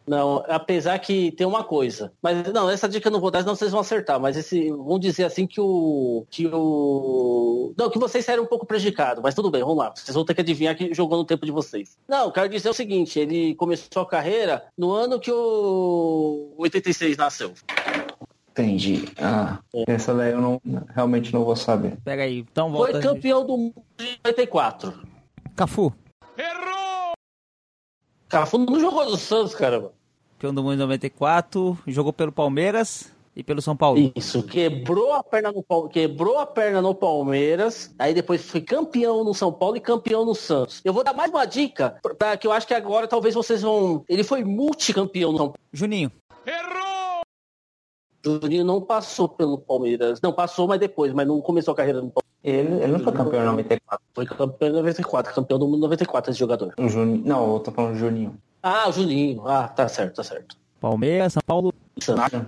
Não, apesar que tem uma coisa. Mas não, essa dica eu não vou dar, senão vocês vão acertar. Mas esse, vamos dizer assim que o. Que o. Não, que vocês saíram um pouco prejudicados, mas tudo bem, vamos lá. Vocês vão ter que adivinhar que jogou no tempo de vocês. Não, quero dizer o seguinte: ele começou a carreira no ano que o 86 nasceu. Entendi. Ah, é. essa daí eu não, realmente não vou saber. Pega aí, então volta. Foi campeão do mundo em 94. Cafu. Errou! Cafu não jogou no Santos, caramba. Campeão do mundo em 94, jogou pelo Palmeiras e pelo São Paulo. Isso, quebrou a perna no quebrou a perna no Palmeiras, aí depois foi campeão no São Paulo e campeão no Santos. Eu vou dar mais uma dica, para que eu acho que agora talvez vocês vão, ele foi multicampeão no São Paulo. Juninho. Errou! Juninho não passou pelo Palmeiras. Não, passou, mas depois, mas não começou a carreira no Palmeiras. Ele, ele não foi campeão em 94. Foi campeão em 94, campeão do mundo em 94, esse jogador. O Juninho. Não, eu tô falando do Juninho. Ah, o Juninho. Ah, tá certo, tá certo. Palmeiras, São Paulo.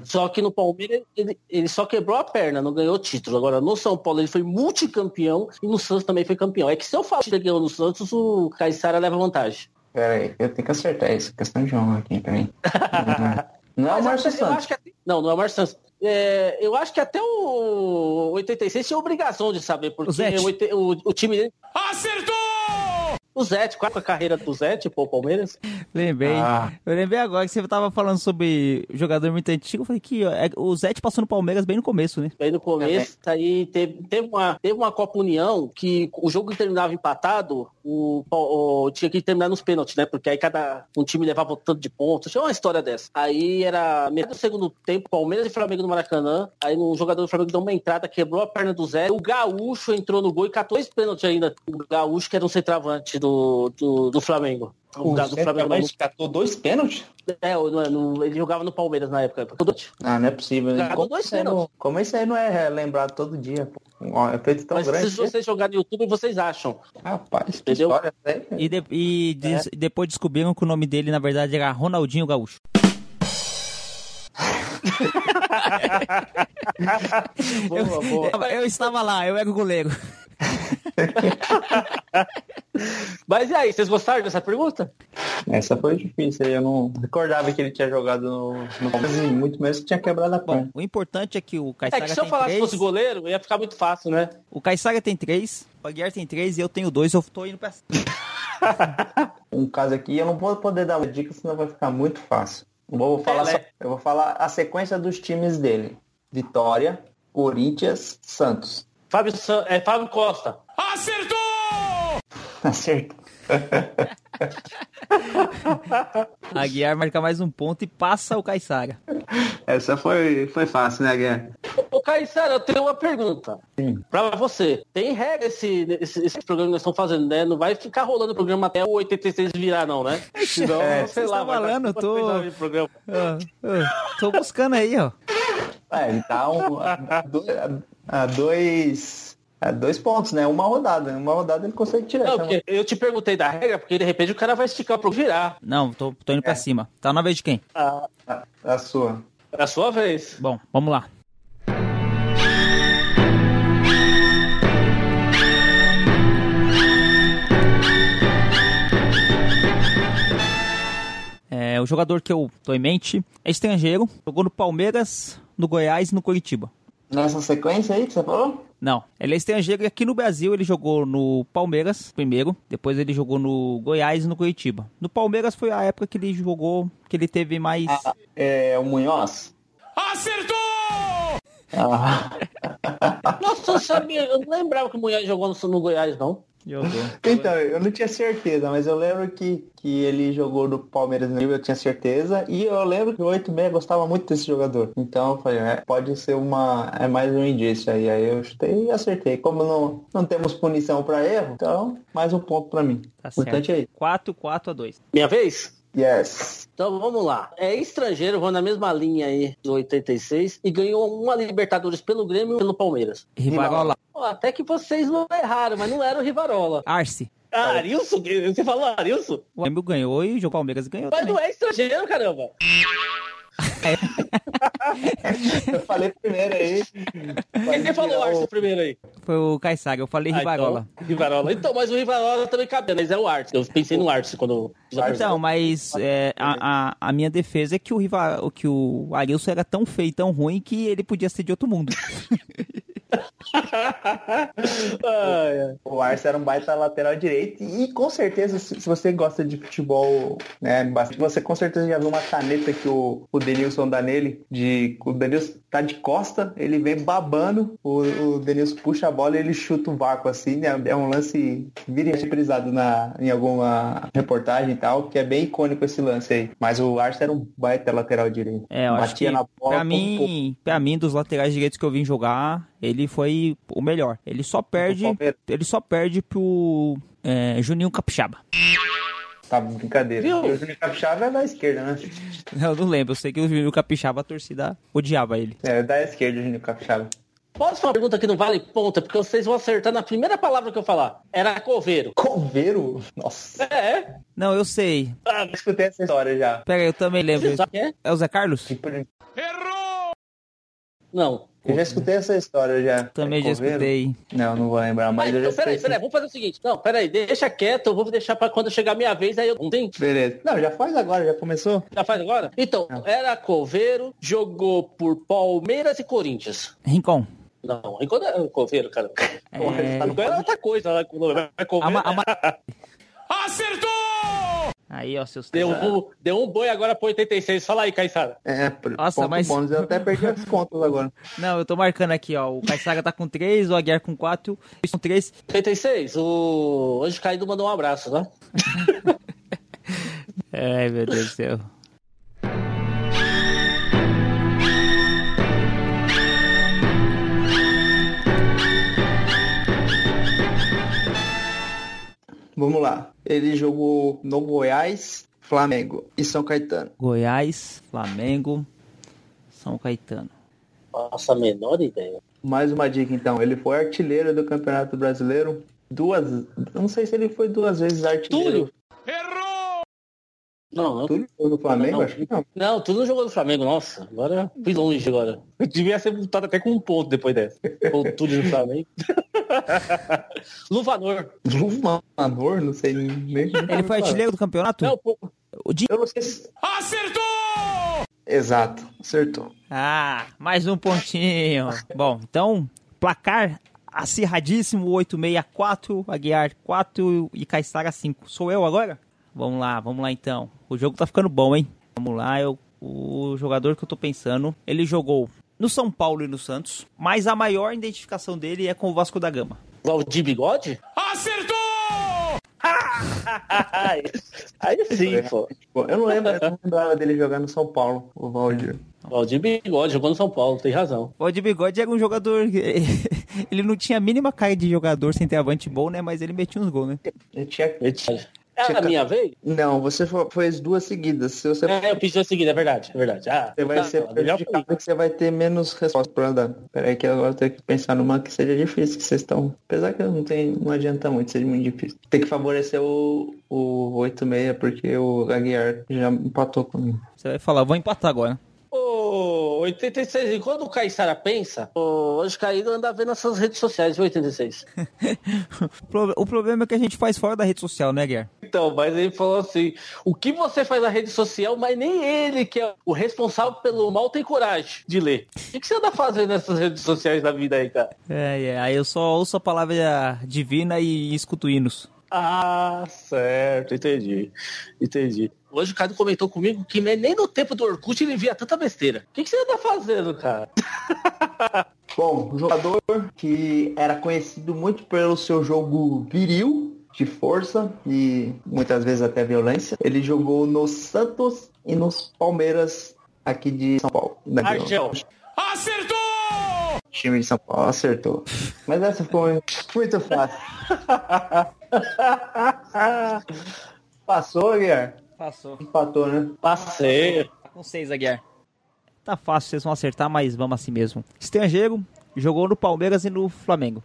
Só que no Palmeiras ele, ele só quebrou a perna, não ganhou título. Agora no São Paulo ele foi multicampeão e no Santos também foi campeão. É que se eu falar que ele ganhou no Santos, o Caissara leva vantagem. Pera aí, eu tenho que acertar isso. Questão de honra aqui, peraí. não é o Márcio Santos. Que, não, não é o Márcio Santos. É, eu acho que até o 86 tinha obrigação de saber, porque o, o, o, time dele. Acertou! O Zete, qual é a carreira do Zete, pô, Palmeiras? Lembrei. Ah. Eu lembrei agora que você tava falando sobre jogador muito antigo. Eu falei que ó, é, o Zete passou no Palmeiras bem no começo, né? Bem no começo. É, aí teve, teve, uma, teve uma Copa União que o jogo terminava empatado, o, o, tinha que terminar nos pênaltis, né? Porque aí cada um time levava tanto de pontos. Tinha uma história dessa. Aí era metade do segundo tempo, Palmeiras e Flamengo no Maracanã. Aí um jogador do Flamengo deu uma entrada, quebrou a perna do Zé. O Gaúcho entrou no gol e catou dois pênaltis ainda. O Gaúcho, que era um centroavante do do, do, do Flamengo. O, do Flamengo mas catou dois pênaltis? É, no, ele jogava no Palmeiras na época. Ah, não é possível. Como, dois não, como isso aí não é lembrado todo dia, pô? É feito tão mas grande. Se vocês jogarem no YouTube, vocês acham. Rapaz, Entendeu? História, né? E, de, e é. depois descobriram que o nome dele, na verdade, era Ronaldinho Gaúcho. boa, boa. Eu, eu estava lá, eu era o goleiro. Mas e aí, vocês gostaram dessa pergunta? Essa foi difícil, eu não recordava que ele tinha jogado no, no Palmeiras, muito menos que tinha quebrado a perna. O importante é que o Caixaga É que se eu falasse que fosse goleiro, ia ficar muito fácil, né? O Caixaga tem três, o Aguiar tem três e eu tenho dois, eu tô indo pra... um caso aqui, eu não vou poder dar uma dica, senão vai ficar muito fácil. Vou falar só, eu vou falar a sequência dos times dele. Vitória, Corinthians, Santos. Fábio, é Fábio Costa. Acertou! Acertou. Aguiar marca mais um ponto e passa o Caissara. Essa foi, foi fácil, né, Guerra? Ô, Caissara, eu tenho uma pergunta. Sim. Pra você. Tem regra esse, esse, esse programa que nós estamos fazendo, né? Não vai ficar rolando o programa até o 86 virar, não, né? Senão, É, sei lá, dar falando, eu tô- de programa. Ah, ah, tô buscando aí, ó. É, ele tá um, a, a dois, a dois, a pontos, né? Uma rodada. Uma rodada ele consegue tirar. Não, Então, eu te perguntei da regra, porque de repente o cara vai esticar pro virar. Não, tô, tô indo pra É. cima. Tá na vez de quem? Ah, a, a sua. é a sua vez. Bom, vamos lá. É, o jogador que eu tô em mente é estrangeiro, jogou no Palmeiras, no Goiás e no Curitiba. Nessa sequência aí que você falou? Não, ele é estrangeiro e aqui no Brasil ele jogou no Palmeiras primeiro, depois ele jogou no Goiás e no Curitiba. No Palmeiras foi a época que ele jogou, que ele teve mais. Ah, é o Munhoz? Acertou! Ah, Nossa, eu sabia, eu não lembrava que o Munhoz jogou no, no Goiás, não. Então, eu não tinha certeza, mas eu lembro que, que ele jogou no Palmeiras no eu tinha certeza. E eu lembro que o 86 gostava muito desse jogador. Então eu falei, é, pode ser uma. É mais um indício aí. Aí eu chutei e acertei. Como não, não temos punição pra erro, então mais um ponto pra mim. Tá Importante certo. aí. 4, 4 a 2. Minha vez? Yes. Então vamos lá. É estrangeiro, vou na mesma linha aí do 86 e ganhou uma Libertadores pelo Grêmio e pelo Palmeiras. Rivarola. Ó, até que vocês não erraram, mas não era o Rivarola. Arce. Ah, Arilson? Você falou Arilson? O Grêmio ganhou e jogou Palmeiras ganhou Mas também. não é estrangeiro, caramba. Eu falei primeiro aí. Quem que falou Arce primeiro aí? Foi o Caissara, eu falei Rivarola. Ah, então, Rivarola. Então, mas o Rivarola também cabia, mas é o Arce. Eu pensei no Arce quando... Então, mas é, a, a, a minha defesa é que o, Riva, que o Arilson era tão feio, tão ruim, que ele podia ser de outro mundo. O Arce era um baita lateral direito e com certeza, se, você gosta de futebol, né, bastante, você com certeza já viu uma caneta que o, o Denilson dá nele, de, o Denilson tá de costa, ele vem babando, o, o Denilson puxa a bola e ele chuta o vácuo assim, né, é um lance vira reprisado na, em alguma reportagem e tal, que é bem icônico esse lance aí. Mas o Arce era um baita lateral direito. É, eu acho que Batia na bola, pra mim, pra mim, dos laterais direitos que eu vim jogar, ele foi o melhor. Ele só perde, ele só perde pro é, Juninho Capixaba. Tá brincadeira. Viu? O Júnior Capixaba é da esquerda, né? Eu não lembro, eu sei que o Juninho Capixaba, a torcida odiava ele. É, da esquerda o Júnior Capixaba. Posso fazer uma pergunta que não vale ponta, porque vocês vão acertar na primeira palavra que eu falar. Era coveiro. Coveiro? Nossa. É. Não, eu sei. Ah, eu escutei essa história já. Pera aí, eu também lembro. Você sabe quem é? É o Zé Carlos? Errou! Não. Eu já escutei essa história já. Também É já coveiro? escutei. Não, não vou lembrar, mas Mas, eu já então, peraí, escutei. peraí, vamos fazer o seguinte. Não, peraí, deixa quieto, eu vou deixar pra quando chegar a minha vez, aí eu não tem. Beleza. Não, já faz agora, já começou? Já faz agora? Então, era coveiro, jogou por Palmeiras e Corinthians. Rincon. Não, enquanto era coveiro, cara. É. Rincon era outra coisa, né? É coveiro, Ama- ama- Acertou! Aí, ó, seus Deu, um, deu um boi agora pro 86. Fala aí, Caissara. É, por Nossa, mas- bônus, eu até perdi os pontos agora. Não, eu tô marcando aqui, ó. O Caissara tá com 3, o Aguiar com 4, com 3. 86, o Anjo Caído mandou um abraço, né? Ai, meu Deus do céu. Vamos lá. Ele jogou no Goiás, Flamengo e São Caetano. Goiás, Flamengo, São Caetano. Nossa, a menor ideia. Mais uma dica então. Ele foi artilheiro do Campeonato Brasileiro. Duas. eu Não sei se ele foi duas vezes artilheiro. Túlio? Errou! Não, não. Túlio foi no Flamengo? Não. Acho que não. Não, tudo não jogou no Flamengo, nossa. Agora fui longe agora. Eu devia ser multado até com um ponto depois dessa. Ou tudo no Flamengo. Luvanor. Luvanor, não sei nem. Ele foi artilheiro do campeonato? Não, pô, O Di- Eu não sei se. Acertou! Exato, acertou. Ah, mais um pontinho. Bom, então, placar acirradíssimo, 864, Aguiar 4 e Caissara 5. Sou eu agora? Vamos lá, vamos lá então. O jogo tá ficando bom, hein? Vamos lá, eu, o jogador que eu tô pensando, ele jogou no São Paulo e no Santos, mas a maior identificação dele é com o Vasco da Gama. Valdir Bigode? Acertou! aí, aí sim, pô. Eu não lembro, eu não lembrava dele jogar no São Paulo, o Valdir. Valdir Bigode jogou no São Paulo, tem razão. O de bigode era um jogador. Ele não tinha a mínima cara de jogador sem ter avante bom, né? Mas ele metia uns gols, né? Eu tinha... Era a minha vez? Não, você as duas seguidas. Se você, É, eu pedi a seguida, é verdade, é verdade. Ah, você vai tá, ser fui. prejudicado que você vai ter menos resposta pra dar. Peraí que agora eu tenho que pensar numa que seja difícil, que vocês estão. Apesar que não tem. não adianta muito, seja muito difícil. Tem que favorecer o, o 8-6, porque o Aguiar já empatou comigo. Você vai falar, vou empatar agora. Ô, 86, e quando o Caissara pensa, o hoje caído anda vendo essas redes sociais, viu, 86? O pro- O problema é que a gente faz fora da rede social, né, Guer? Então, mas ele falou assim: o que você faz na rede social, mas nem ele, que é o responsável pelo mal, tem coragem de ler. O que que você anda fazendo nessas redes sociais da vida aí, cara? É, é, aí eu só ouço a palavra divina e escuto hinos. Ah, certo, entendi. Entendi. Hoje o Cado comentou comigo que nem no tempo do Orkut ele via tanta besteira. O que, que você anda fazendo, cara? Bom, um jogador que era conhecido muito pelo seu jogo viril, de força e muitas vezes até violência. Ele jogou no Santos e nos Palmeiras aqui de São Paulo. Argel. Acertou! time de São Paulo, acertou. Mas essa foi muito fácil. Passou, Guilherme? Passou. Empatou, né? Passei. Tá com seis, Aguiar. Tá fácil, vocês vão acertar, mas vamos assim mesmo. Estrangeiro, jogou no Palmeiras e no Flamengo.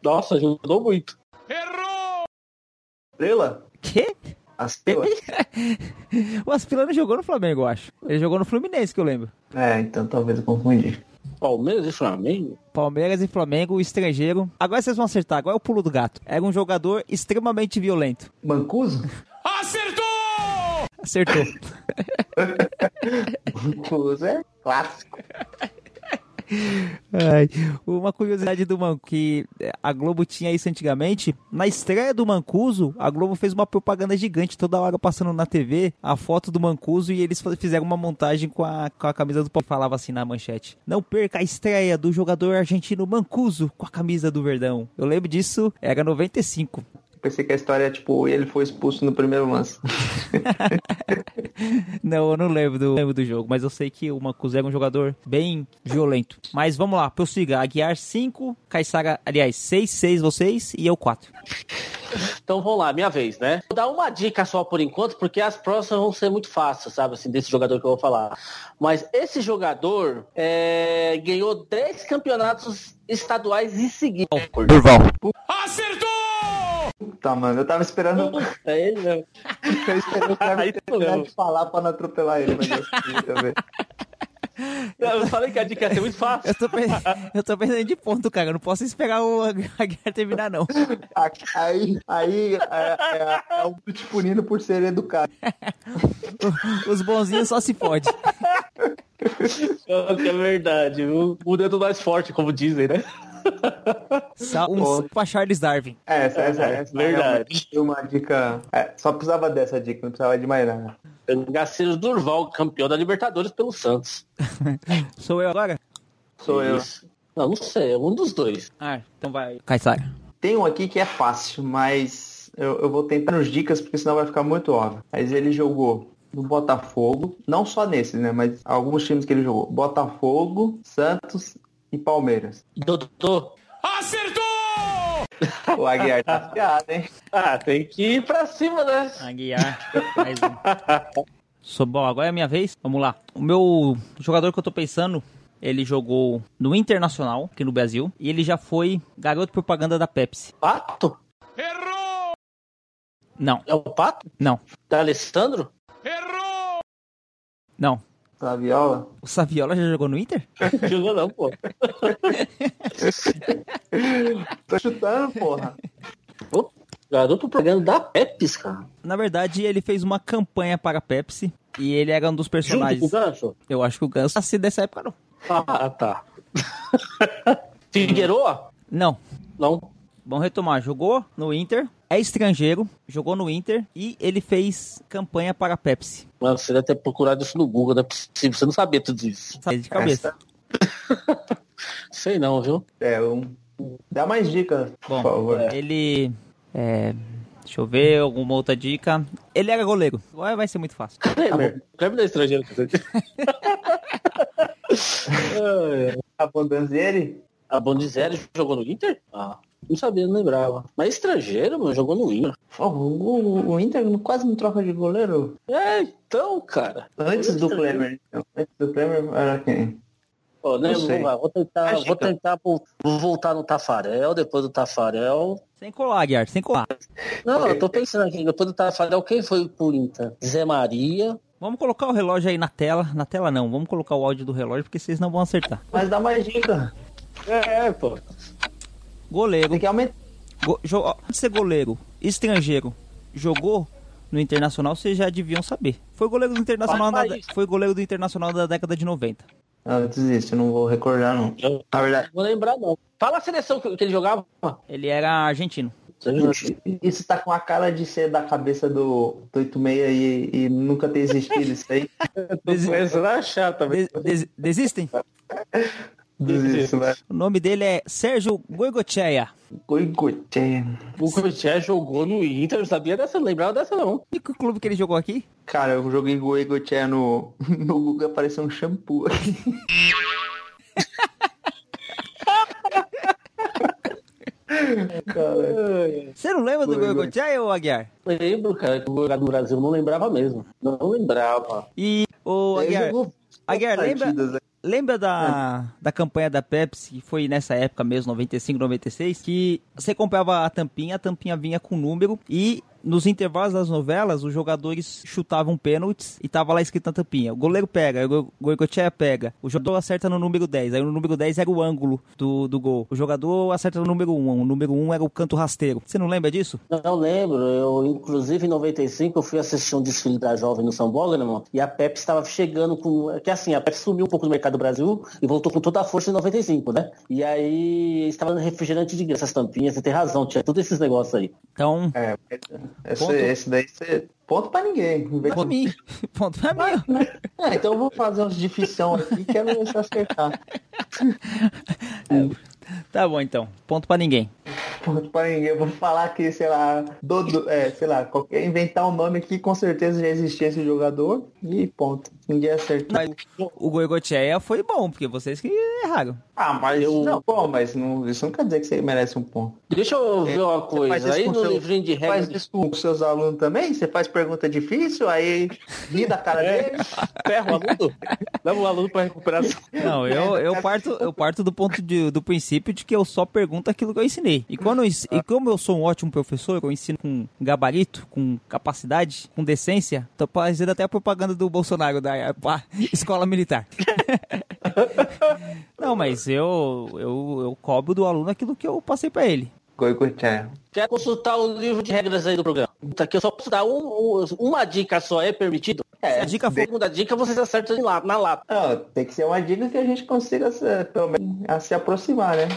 Nossa, ajudou muito. Errou! Estrela? Quê? Astrela? O Aspila não jogou no Flamengo, eu acho. Ele jogou no Fluminense, que eu lembro. É, então talvez eu confundi. Palmeiras e Flamengo? Palmeiras e Flamengo, estrangeiro. Agora vocês vão acertar, agora é o pulo do gato. Era um jogador extremamente violento. Mancuso? Acertou! Acertou. Mancuso é clássico. Ai, uma curiosidade do Mancuso, que eh, a Globo tinha isso antigamente. Na estreia do Mancuso, a Globo fez uma propaganda gigante toda hora passando na TV a foto do Mancuso e eles fizeram uma montagem com a, com a camisa do Palmeiras. Falava assim na manchete: Não perca a estreia do jogador argentino Mancuso com a camisa do Verdão. Eu lembro disso, era 95. Pensei que a história é tipo, ele foi expulso no primeiro lance. Não, eu não lembro do, lembro do jogo, mas eu sei que o Mancuso era um jogador bem violento. Mas vamos lá, prossiga. Aguiar 5, Caissara, aliás, 6, 6 vocês e eu 4. Então vamos lá, minha vez, né? Vou dar uma dica só por enquanto, porque as próximas vão ser muito fáceis, sabe, assim, desse jogador que eu vou falar. Mas esse jogador é, ganhou 10 campeonatos estaduais em seguida. Durval. Acertou! Tá, mano, eu tava esperando. É ele mesmo. Eu esperei o cara terminar não. de falar pra não atropelar ele, mas eu também. Eu falei que a dica ia ser muito fácil. Eu tô, pe- eu tô perdendo de ponto, cara. Eu não posso esperar o Aguiar terminar, não. Aí, aí é, é, é o te punindo por ser educado. Os bonzinhos só se pode. É é verdade. viu? O dedo mais forte, como dizem, né? Só um pra Charles Darwin. É, essa, essa, essa Verdade. realmente foi uma dica. é, só precisava dessa dica, não precisava de mais nada. Gaceiro Durval, campeão da Libertadores pelo Santos. Sou eu agora? Sou eu. Não, não sei, é um dos dois. Ah, então vai. Caissara. Tem um aqui que é fácil, mas eu, eu vou tentar nos dicas, porque senão vai ficar muito óbvio. Mas ele jogou no Botafogo, não só nesse, né? Mas alguns times que ele jogou. Botafogo, Santos e Palmeiras. Dodô. Acertou! O Aguiar tá afiado, hein? Ah, tem que ir pra cima, né? Aguiar. Mais um. Sou bom, agora é a minha vez. Vamos lá. O meu jogador que eu tô pensando, ele jogou no Internacional, aqui no Brasil, e ele já foi garoto propaganda da Pepsi. Pato? Errou! Não, É o Pato? não, Da Alessandro? Errou! não. Saviola? O Saviola já jogou no Inter? Jogou não, pô. Tô chutando, porra. Pô, Garoto propaganda da Pepsi, cara. Na verdade, ele fez uma campanha para a Pepsi e ele era um dos Junto com o personagens. Ganso? Eu acho que o Ganso nasceu dessa época, não. Ah, tá. Figueroa? Não. Não. Vamos retomar. Jogou no Inter, é estrangeiro, jogou no Inter e ele fez campanha para a Pepsi. Mano, você deve ter procurado isso no Google, não é possível. Você não sabia tudo isso. Sabe de cabeça. Sei não, viu? É, um... Dá mais dicas, por Bom, favor. ele é, Deixa eu ver, alguma outra dica. Ele era goleiro. Agora vai ser muito fácil. Kleber. Kleber não é estrangeiro. Ai, A Bondanzieri? A Bondizeri jogou no Inter? Ah, não sabia, não lembrava. Mas estrangeiro, mano, jogou no Inter. O, o Inter quase não troca de goleiro. É, então, cara. Antes do Klemer. então. Antes do Klemer era quem? Pô, né, Não sei. vou, vou tentar, Acho vou que- tentar vou voltar no Tafarel, depois do Tafarel. Sem colar, Guiar, sem colar. Não, eu tô pensando aqui, depois do Tafarel, quem foi pro Inter? Zé Maria. Vamos colocar o relógio aí na tela. Na tela não, vamos colocar o áudio do relógio porque vocês não vão acertar. Mas dá mais dica. É, pô. Goleiro. Tem que aumentar. Go, jo, ser goleiro, estrangeiro, jogou no Internacional, vocês já deviam saber. Foi goleiro do Internacional, isso. foi goleiro do Internacional da década de 90. Antes disso, eu não vou recordar, não. Na verdade, não vou lembrar, não. Fala a seleção que, que ele jogava. Ele era argentino. isso tá com a cara de ser da cabeça do, do 86 e, e nunca ter existido isso aí. Desi- começando a achar também. Des- des- desistem? Isso, né? O nome dele é Sérgio Goigocheia. Goigoche. O Corinthians jogou no Inter, eu não sabia dessa, não lembrava dessa não. O único clube que ele jogou aqui? Cara, eu joguei Goigoche no, no Google apareceu um shampoo aqui. Cara, Você não lembra do Goi- Goigocheia, ou Aguiar? Lembro, cara, que o jogador do Brasil não lembrava mesmo. Não lembrava. E, ô ele Aguiar, Aguiar, partidas, lembra, né? Lembra da, da campanha da Pepsi, que foi nessa época mesmo, 95, 96, que você comprava a tampinha, a tampinha vinha com número e nos intervalos das novelas, os jogadores chutavam pênaltis e tava lá escrito na tampinha. O goleiro pega, o Goicoechea pega, o jogador acerta no número 10, aí o número 10 era o ângulo do, do gol. O jogador acerta no número 1, o número 1 era o canto rasteiro. Você não lembra disso? Não lembro, eu inclusive em 95 eu fui assistir um desfile da Jovem no São Bódromo e a Pepsi estava chegando com... Que assim, a Pepsi sumiu um pouco do mercado do Brasil e voltou com toda a força em 95, né? E aí estava no refrigerante de graça, essas tampinhas, você tem razão, tinha todos esses negócios aí. Então, É, esse, Ponto. esse daí você. Ponto pra ninguém. Ponto pra mim. Ponto pra mim. É, então eu vou fazer uns de ficção aqui, quero ver se eu acertar. Tá bom então. Ponto pra ninguém. Ponto pra ninguém. Eu vou falar que, sei lá, Dodô, é, sei lá, qualquer, inventar um nome aqui, com certeza já existia esse jogador e ponto. Ninguém acertou. Mas o Goicoechea foi bom, porque vocês que erraram. Ah, mas Eu- não, pô, mas não, isso não quer dizer que você merece um ponto. Deixa eu ver uma Você faz coisa, aí no seu- livrinho de Você faz regras... isso com seus alunos também? Você faz pergunta difícil, aí ri da cara dele. Ferro, aluno? Leva o aluno para recuperação. Não, eu, eu parto, eu parto do ponto de, do princípio de que eu só pergunto aquilo que eu ensinei. E, quando eu e como eu sou um ótimo professor, eu ensino com gabarito, com capacidade, com decência, tô fazendo até a propaganda do Bolsonaro da escola militar. Não, mas eu, eu, eu cobro do aluno aquilo que eu passei pra ele. Goicoechea. Quer consultar o livro de regras aí do programa? Tá aqui eu só posso dar um- um- uma dica só, é permitido? Se a dica for segunda dica vocês acertam lá- na lata. Não, tem que ser uma dica que a gente consiga se, pelo menos a se aproximar, né?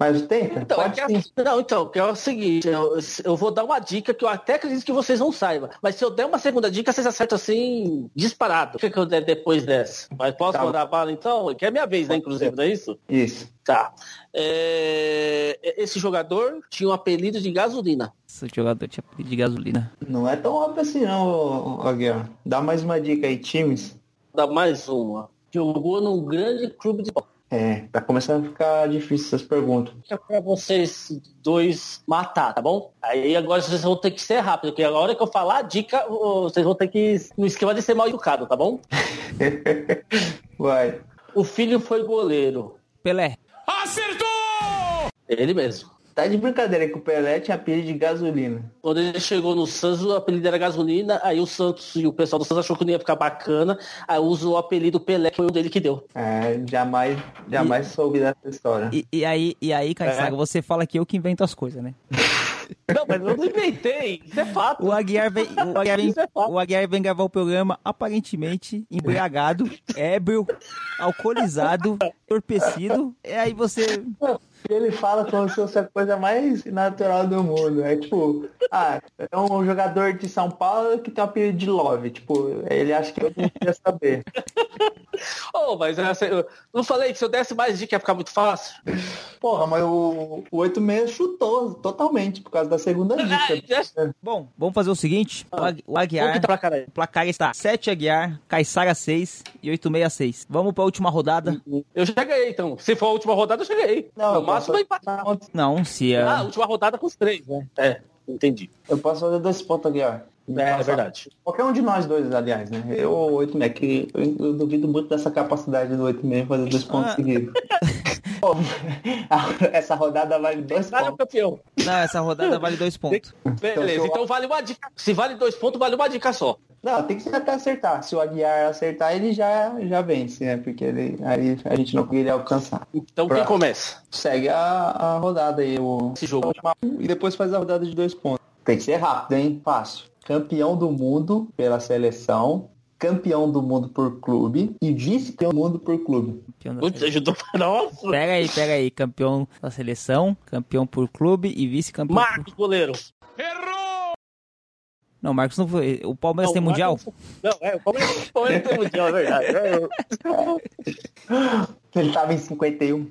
Mas tenta, Então, é sim. assim- não, então, que é o seguinte, eu, eu vou dar uma dica que eu até acredito que vocês não saibam. Mas se eu der uma segunda dica, vocês acertam assim, disparado. O que, que eu der depois dessa? Mas posso Tá. mandar bala então? Que é minha vez, né, inclusive, não é isso? Isso. Tá. É, Esse jogador tinha um apelido de gasolina. Esse jogador tinha pedido de gasolina. Não é tão óbvio assim não, Aguiar. Dá mais uma dica aí, times. Dá mais uma. Jogou num grande clube de futebol. É, tá começando a ficar difícil essas perguntas. É pra vocês dois matar, tá bom? Aí agora vocês vão ter que ser rápido, porque a hora que eu falar a dica, vocês vão ter que. No esquema de ser mal educado, tá bom? Vai. O filho foi goleiro. Pelé. Acertou! Ele mesmo. Tá de brincadeira que o Pelé tinha apelido de gasolina. Quando ele chegou no Santos, o apelido era gasolina, aí o Santos e o pessoal do Santos achou que não ia ficar bacana, aí usou o apelido Pelé, que foi o dele que deu. É, jamais, jamais soube dessa história. E, e aí, e aí, Caissara, você fala que eu que invento as coisas, né? Não, mas eu não inventei, isso é fato. O Aguiar vem, o Aguiar vem, Isso é fato. o Aguiar vem gravar o programa aparentemente embriagado, ébrio, alcoolizado, entorpecido. E aí você. Ele fala como se fosse a coisa mais natural do mundo. É tipo, ah, é um jogador de São Paulo que tem o apelido de Love. Tipo, ele acha que eu não queria saber. Ô, mas eu não falei que se eu desse mais dica ia ficar muito fácil? Porra, mas o, o 86 chutou totalmente por causa da segunda dica. Bom, vamos fazer o seguinte. O, Ag- o Aguiar... tá pra caralho? O placar está 7 Aguiar, Caissara 6 e 866. Vamos para a última rodada. Eu já ganhei, então. Se for a última rodada, eu já ganhei. Não, máximo é empatar. Não, se é... Ah, a última rodada com os três, né? É, entendi. Eu posso fazer dois pontos aqui, ó. É, é verdade. Qualquer um de nós dois, aliás, né? Eu ou o 86, que eu, eu duvido muito dessa capacidade do 86 fazer dois pontos Ah. seguidos. Pô, Essa rodada vale dois pontos. campeão. Não, essa rodada vale dois pontos. Beleza, então vale uma dica. Se vale dois pontos, vale uma dica só. Não, tem que até acertar. Se o Aguiar acertar, ele já, já vence, né? Porque ele, aí a gente não conseguiria alcançar. Então quem Pra- começa? Segue a, a rodada aí, o, Esse jogo. E depois faz a rodada de dois pontos. Tem que ser rápido, hein? Fácil. Campeão do mundo pela seleção, campeão do mundo por clube e vice-campeão do mundo por clube. Putz, ajudou. Nossa. Pega aí, pega aí. Campeão da seleção, campeão por clube e vice-campeão. por- Marcos, goleiro. Errou! Não, Marcos não foi. O Palmeiras Não, tem mundial? Marcos- Não, é, o Palmeiras, o Palmeiras tem mundial, é verdade. Ele tava em 51.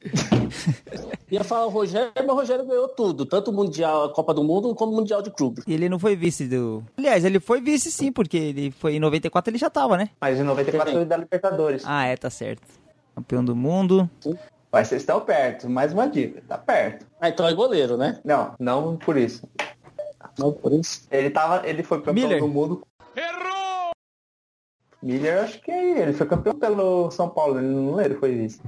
Ia falar o Rogério, mas o Rogério ganhou tudo. Tanto o Mundial, a Copa do Mundo, como o Mundial de Clube. E ele não foi vice do. Aliás, ele foi vice sim, porque ele foi em 94 ele já tava, né? Mas em 94 foi da Libertadores. Ah, é, tá certo. Campeão do mundo. Mas vocês estão perto. Mais uma dica. Tá perto. Ah, então é goleiro, né? Não, não por isso. Não, por isso. Ele tava. Ele foi campeão Miller. do mundo. Errou! Miller, acho que é ele foi campeão pelo São Paulo. Ele não ele foi vice.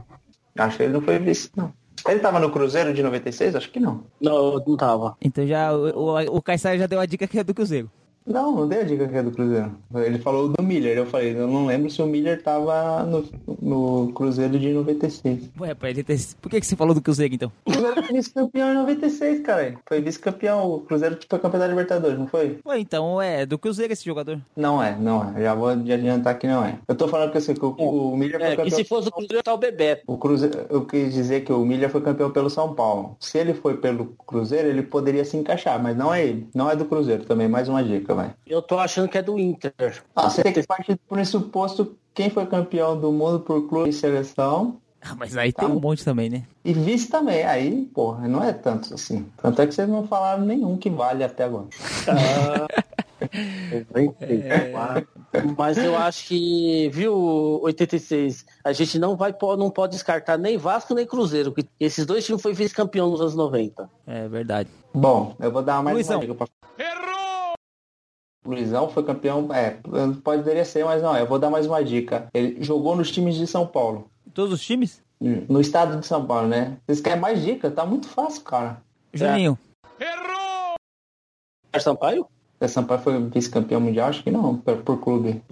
Acho que ele não foi vice, não. Ele tava no Cruzeiro de 96? Acho que não. Não, não tava. Então já o, o, o Caissara já deu a dica que é do Cruzeiro. Não, não dei a dica que é do Cruzeiro. Ele falou do Miller. Eu falei, eu não lembro se o Miller tava no, no Cruzeiro de 96. Ué. Por que, que você falou do Cruzeiro então? O Cruzeiro foi vice-campeão em 96, cara. Foi vice-campeão. O Cruzeiro foi campeão da Libertadores, não foi? Ué, então é do Cruzeiro esse jogador. Não é, não é. Já vou adiantar que não é. Eu tô falando que, assim, que o, o Miller foi É, que campeão. se fosse o Cruzeiro, tá o Bebeto. O Cruzeiro, eu quis dizer que o Miller foi campeão pelo São Paulo. Se ele foi pelo Cruzeiro, ele poderia se encaixar, mas não é ele. Não é do Cruzeiro também. Mais uma dica, vai. Eu tô achando que é do Inter. Ah, você tem que partir do pressuposto quem foi campeão do mundo por clube e seleção. Ah, mas aí tem um monte também, né? E vice também. Aí, porra, não é tanto assim. Tanto é que vocês não falaram nenhum que vale até agora. Mas eu acho que, viu, 86, a gente não vai não pode descartar nem Vasco nem Cruzeiro, porque esses dois times foi vice-campeão nos anos 90. É verdade. Bom, eu vou dar mais Luizão. uma dica pra Errou! Luizão foi campeão. É, poderia ser, mas não. Eu vou dar mais uma dica. Ele jogou nos times de São Paulo. Todos os times? No estado de São Paulo, né? Vocês querem mais dica? Tá muito fácil, cara. Juninho. Errou! Sérgio Sampaio? O Sampaio foi vice-campeão mundial? Acho que não, por, por clube.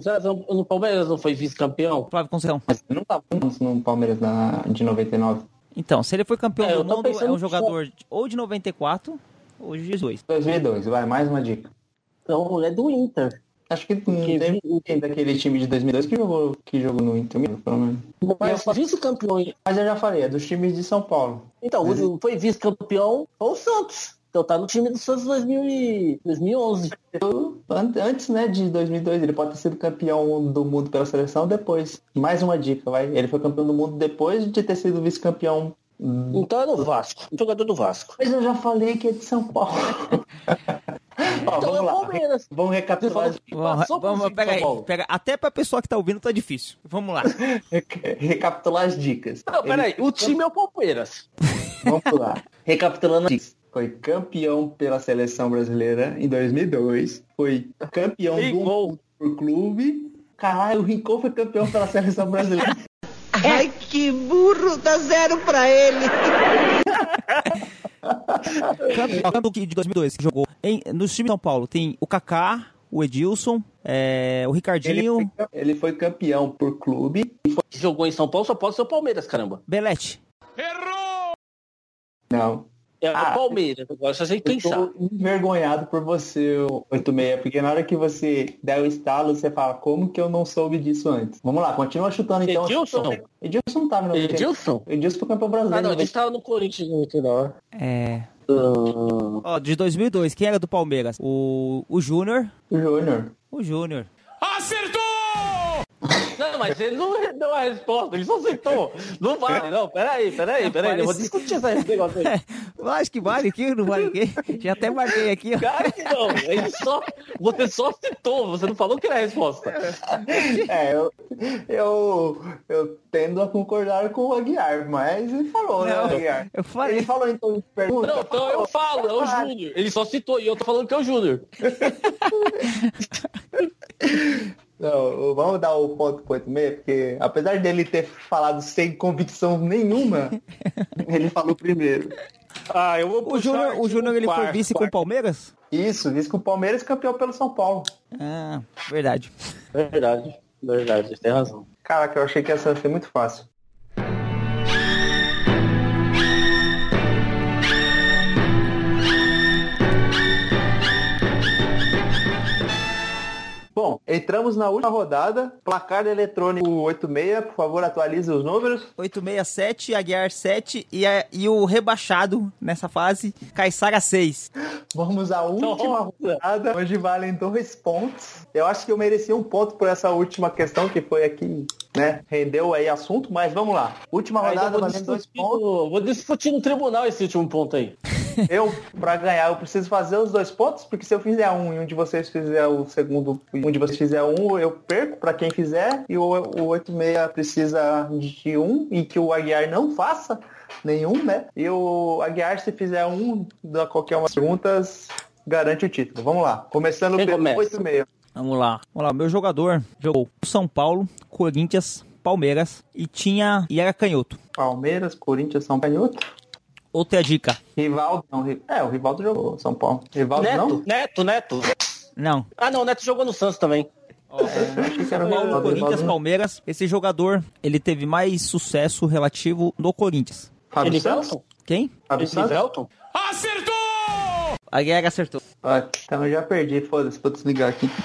No Palmeiras não foi vice-campeão? Flávio Conceição. Mas ele não tava no no Palmeiras na, de 99. Então, se ele foi campeão É, do mundo, é um jogador de- ou de 94 ou de 18. 2002, vai, mais uma dica. Então é do Inter. Acho que não teve ninguém daquele time de 2002 que jogou, que jogou no Inter, pelo menos. Mas vice-campeão. Mas eu já falei, é dos times de São Paulo. Então, o- foi vice-campeão foi o Santos. Então tá no time do Santos 2000 e 2011. An- Antes, né, de 2002, ele pode ter sido campeão do mundo pela seleção depois. Mais uma dica, vai. Ele foi campeão do mundo depois de ter sido vice-campeão. Então é no Vasco. Jogador do Vasco. Mas eu já falei que é de São Paulo. Ó, Então é vamos o. Palmeiras. Vamos recapitular, Vamos, vamos do pega aí, pega. Até pra pessoa que tá ouvindo tá difícil. Vamos lá. recapitular as dicas. Não, peraí. O time é o Palmeiras. Vamos lá. Recapitulando as dicas. Foi campeão pela seleção brasileira em 2002. Foi campeão do mundo por clube. Caralho, o Rincon foi campeão pela seleção brasileira. Ai, que burro, dá zero pra ele. Que- de 2002, que jogou em, nos times de São Paulo. Tem o Kaká, o Edilson, é, o Ele Ricardinho, foi, ele foi campeão por clube. Jogou em São Paulo, só pode ser o Palmeiras, caramba. Belete. Errou! Não. É Ah, o Palmeiras. Agora só sei Eu pensar. tô envergonhado por você, ô 86, porque na hora que você der o estalo, você fala, como que eu não soube disso antes? Vamos lá, continua chutando então. Edilson? Edilson não tava no Edilson? Edilson foi campeão Ah, brasileiro. não, a em gente tava no Corinthians no 99. É. Ah, Ó, de 2002, quem era do Palmeiras? O, o Júnior. 90. Júnior. O Júnior. Acertou! Não, mas ele não deu a resposta, ele só aceitou. Não vale, não. Peraí, peraí, peraí. Eu vou Parece- discutir esse negócio aí. Acho que vale aqui, não vale aqui. Já até marquei aqui, ó. Claro que não. Ele só, você só citou, você não falou que era a resposta. É, eu, eu, eu tendo a concordar com o Aguiar, mas ele falou, né, Não, Aguiar? eu falei. Ele falou então de pergunta. Não, então eu falo, é o Júnior. Ele só citou e eu tô falando que é o Júnior. Não, vamos dar o ponto pro 86, porque apesar dele ter falado sem convicção nenhuma, ele falou primeiro. Ah, eu vou O Júnior, o Júnior ele foi quarto, vice com o. Palmeiras? Isso, vice que o Palmeiras campeão pelo São Paulo. Ah, verdade. Verdade, verdade, tem razão. Caraca, eu achei que essa ia ser muito fácil. Bom, entramos na última rodada. Placar eletrônico 86, por favor, atualize os números. 867, Aguiar 7 e, a- e o rebaixado nessa fase, Caissara 6. Vamos à última Nossa. rodada, onde valem dois pontos. Eu acho que eu mereci um ponto por essa última questão que foi aqui, né? Rendeu aí assunto, mas vamos lá. Última rodada, valendo dois pontos. vou discutir no tribunal esse último ponto aí. Eu, pra ganhar, eu preciso fazer os dois pontos, porque se eu fizer um e um de vocês fizer o segundo, e um de vocês fizer um, eu perco pra quem fizer, e o, o 86 precisa de um, e que o Aguiar não faça nenhum, né? E o Aguiar, se fizer um da qualquer uma das perguntas, garante o título. Vamos lá. Começando Quem pelo começa? 86. Vamos lá. Vamos lá, meu jogador jogou São Paulo, Corinthians, Palmeiras e tinha e era canhoto. Palmeiras, Corinthians, São Paulo. Outra dica. Rivaldo, não, é, o Rivaldo jogou São Paulo. Rivaldo Neto, não? Neto, Neto. Não. Ah, não, o Neto jogou no Santos também. É, achei que era o Paulo, Rivaldo. Corinthians, Rivaldo não. Palmeiras. Esse jogador, ele teve mais sucesso relativo no Corinthians. Fábio Santos? Elivelton? Quem? Fábio Santos? Elivelton? Acertou! Aguiar acertou. Ah, então eu já perdi, foda-se, vou desligar aqui.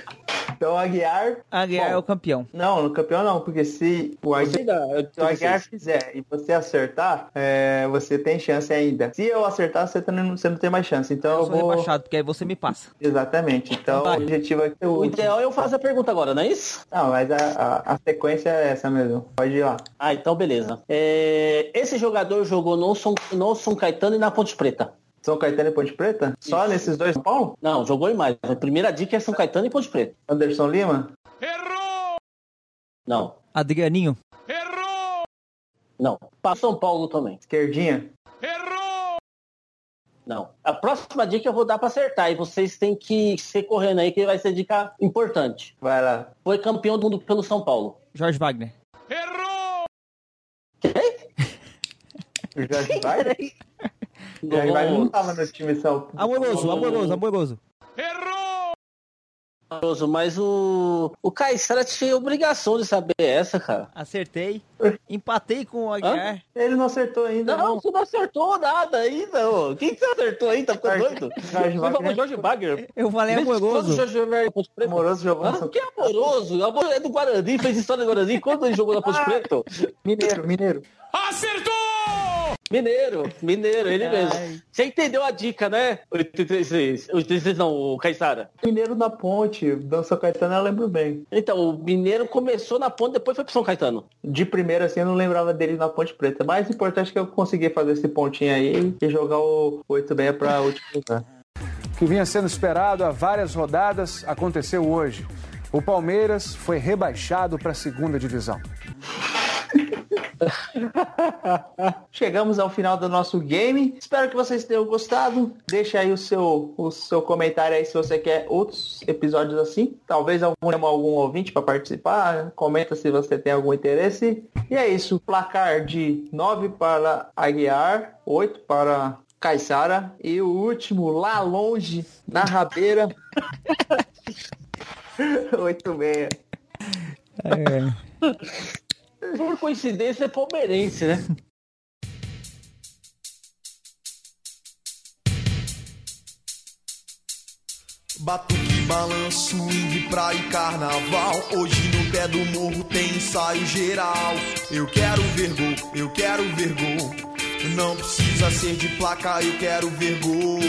então Aguiar. Aguiar Bom, é o campeão. Não, no campeão não, porque se o Aguiar, eu- se o Aguiar fizer e você acertar, é, você tem chance ainda. Se eu acertar, você, tá- você não tem mais chance. Então Eu eu, sou vou. rebaixado, porque aí você me passa. Exatamente. Então Vai. o objetivo é o O último. ideal é eu fazer a pergunta agora, não é isso? Não, mas a, a, a sequência é essa mesmo. Pode ir lá. Ah, então beleza. É, esse jogador jogou no São, no São Caetano e na Ponte Preta. São Caetano e Ponte Preta? Só nesses dois São Paulo? Não, jogou em mais. A primeira dica é São Caetano e Ponte Preta. Anderson Lima? Errou! Não, Adrianinho. Errou! não. Para São Paulo também. Esquerdinha? Errou! Não. A próxima dica eu vou dar para acertar e vocês têm que ser correndo aí que vai ser dica importante. Vai lá. Foi campeão do mundo pelo São Paulo. Jorge Wagner. Errou! O Jorge Wagner? Jorge Wagner não tava no time São Paulo. Amoroso, amoroso, amoroso. Errou! Amoroso, Mas o, o Caissara tinha obrigação de saber essa, cara. Acertei. Empatei com o Aguiar. Ele não acertou ainda, Não, não. você não acertou nada ainda, ô. Quem que você acertou aí? Tá ficando doido? Jorge Você falou Wagner. Jorge Wagner. Eu falei amoroso. Jorge Wagner Ponte Preta? Amoroso jogou no Ah, que amoroso? Amor é do Guarani, fez história do Guarani. Quando ele jogou na Ponte Preta? Mineiro, Mineiro. Acertou! Mineiro, Mineiro, ele Ai. mesmo. Você entendeu a dica, né? 83, 83 não, o Caissara. Mineiro na ponte. Dan São Caetano eu lembro bem. Então, o Mineiro começou na ponte, depois foi pro São Caetano. De primeira, assim, eu não lembrava dele na Ponte Preta. Mais importante é que eu consegui fazer esse pontinho aí e jogar o 8-6 pra último lugar. que vinha sendo esperado há várias rodadas aconteceu hoje. O Palmeiras foi rebaixado para a segunda divisão. Chegamos ao final do nosso game. Espero que vocês tenham gostado. Deixa aí o seu, o seu comentário aí se você quer outros episódios assim. Talvez algum, algum ouvinte para participar. Comenta se você tem algum interesse. E é isso. Placar de 9 para Aguiar, 8 para Caissara. E o último lá longe, na rabeira. 8-6. Por coincidência, é palmeirense, né? Batuque, balanço, swing, praia e carnaval. Hoje no pé do morro tem ensaio geral. Eu quero ver gol, eu quero ver gol. Não precisa ser de placa, eu quero ver gol.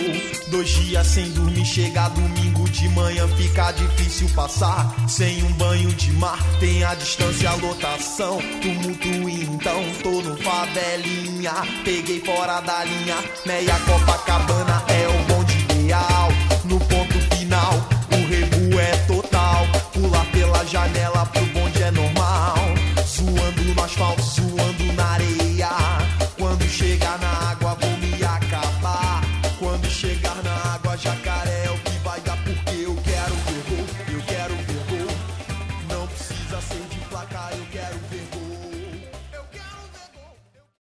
Dois dias sem dormir, chega domingo de manhã, fica difícil passar. Sem um banho de mar, tem a distância, a lotação. Tumulto então, tô no favelinha. Peguei fora da linha, meia Copacabana é o bonde ideal.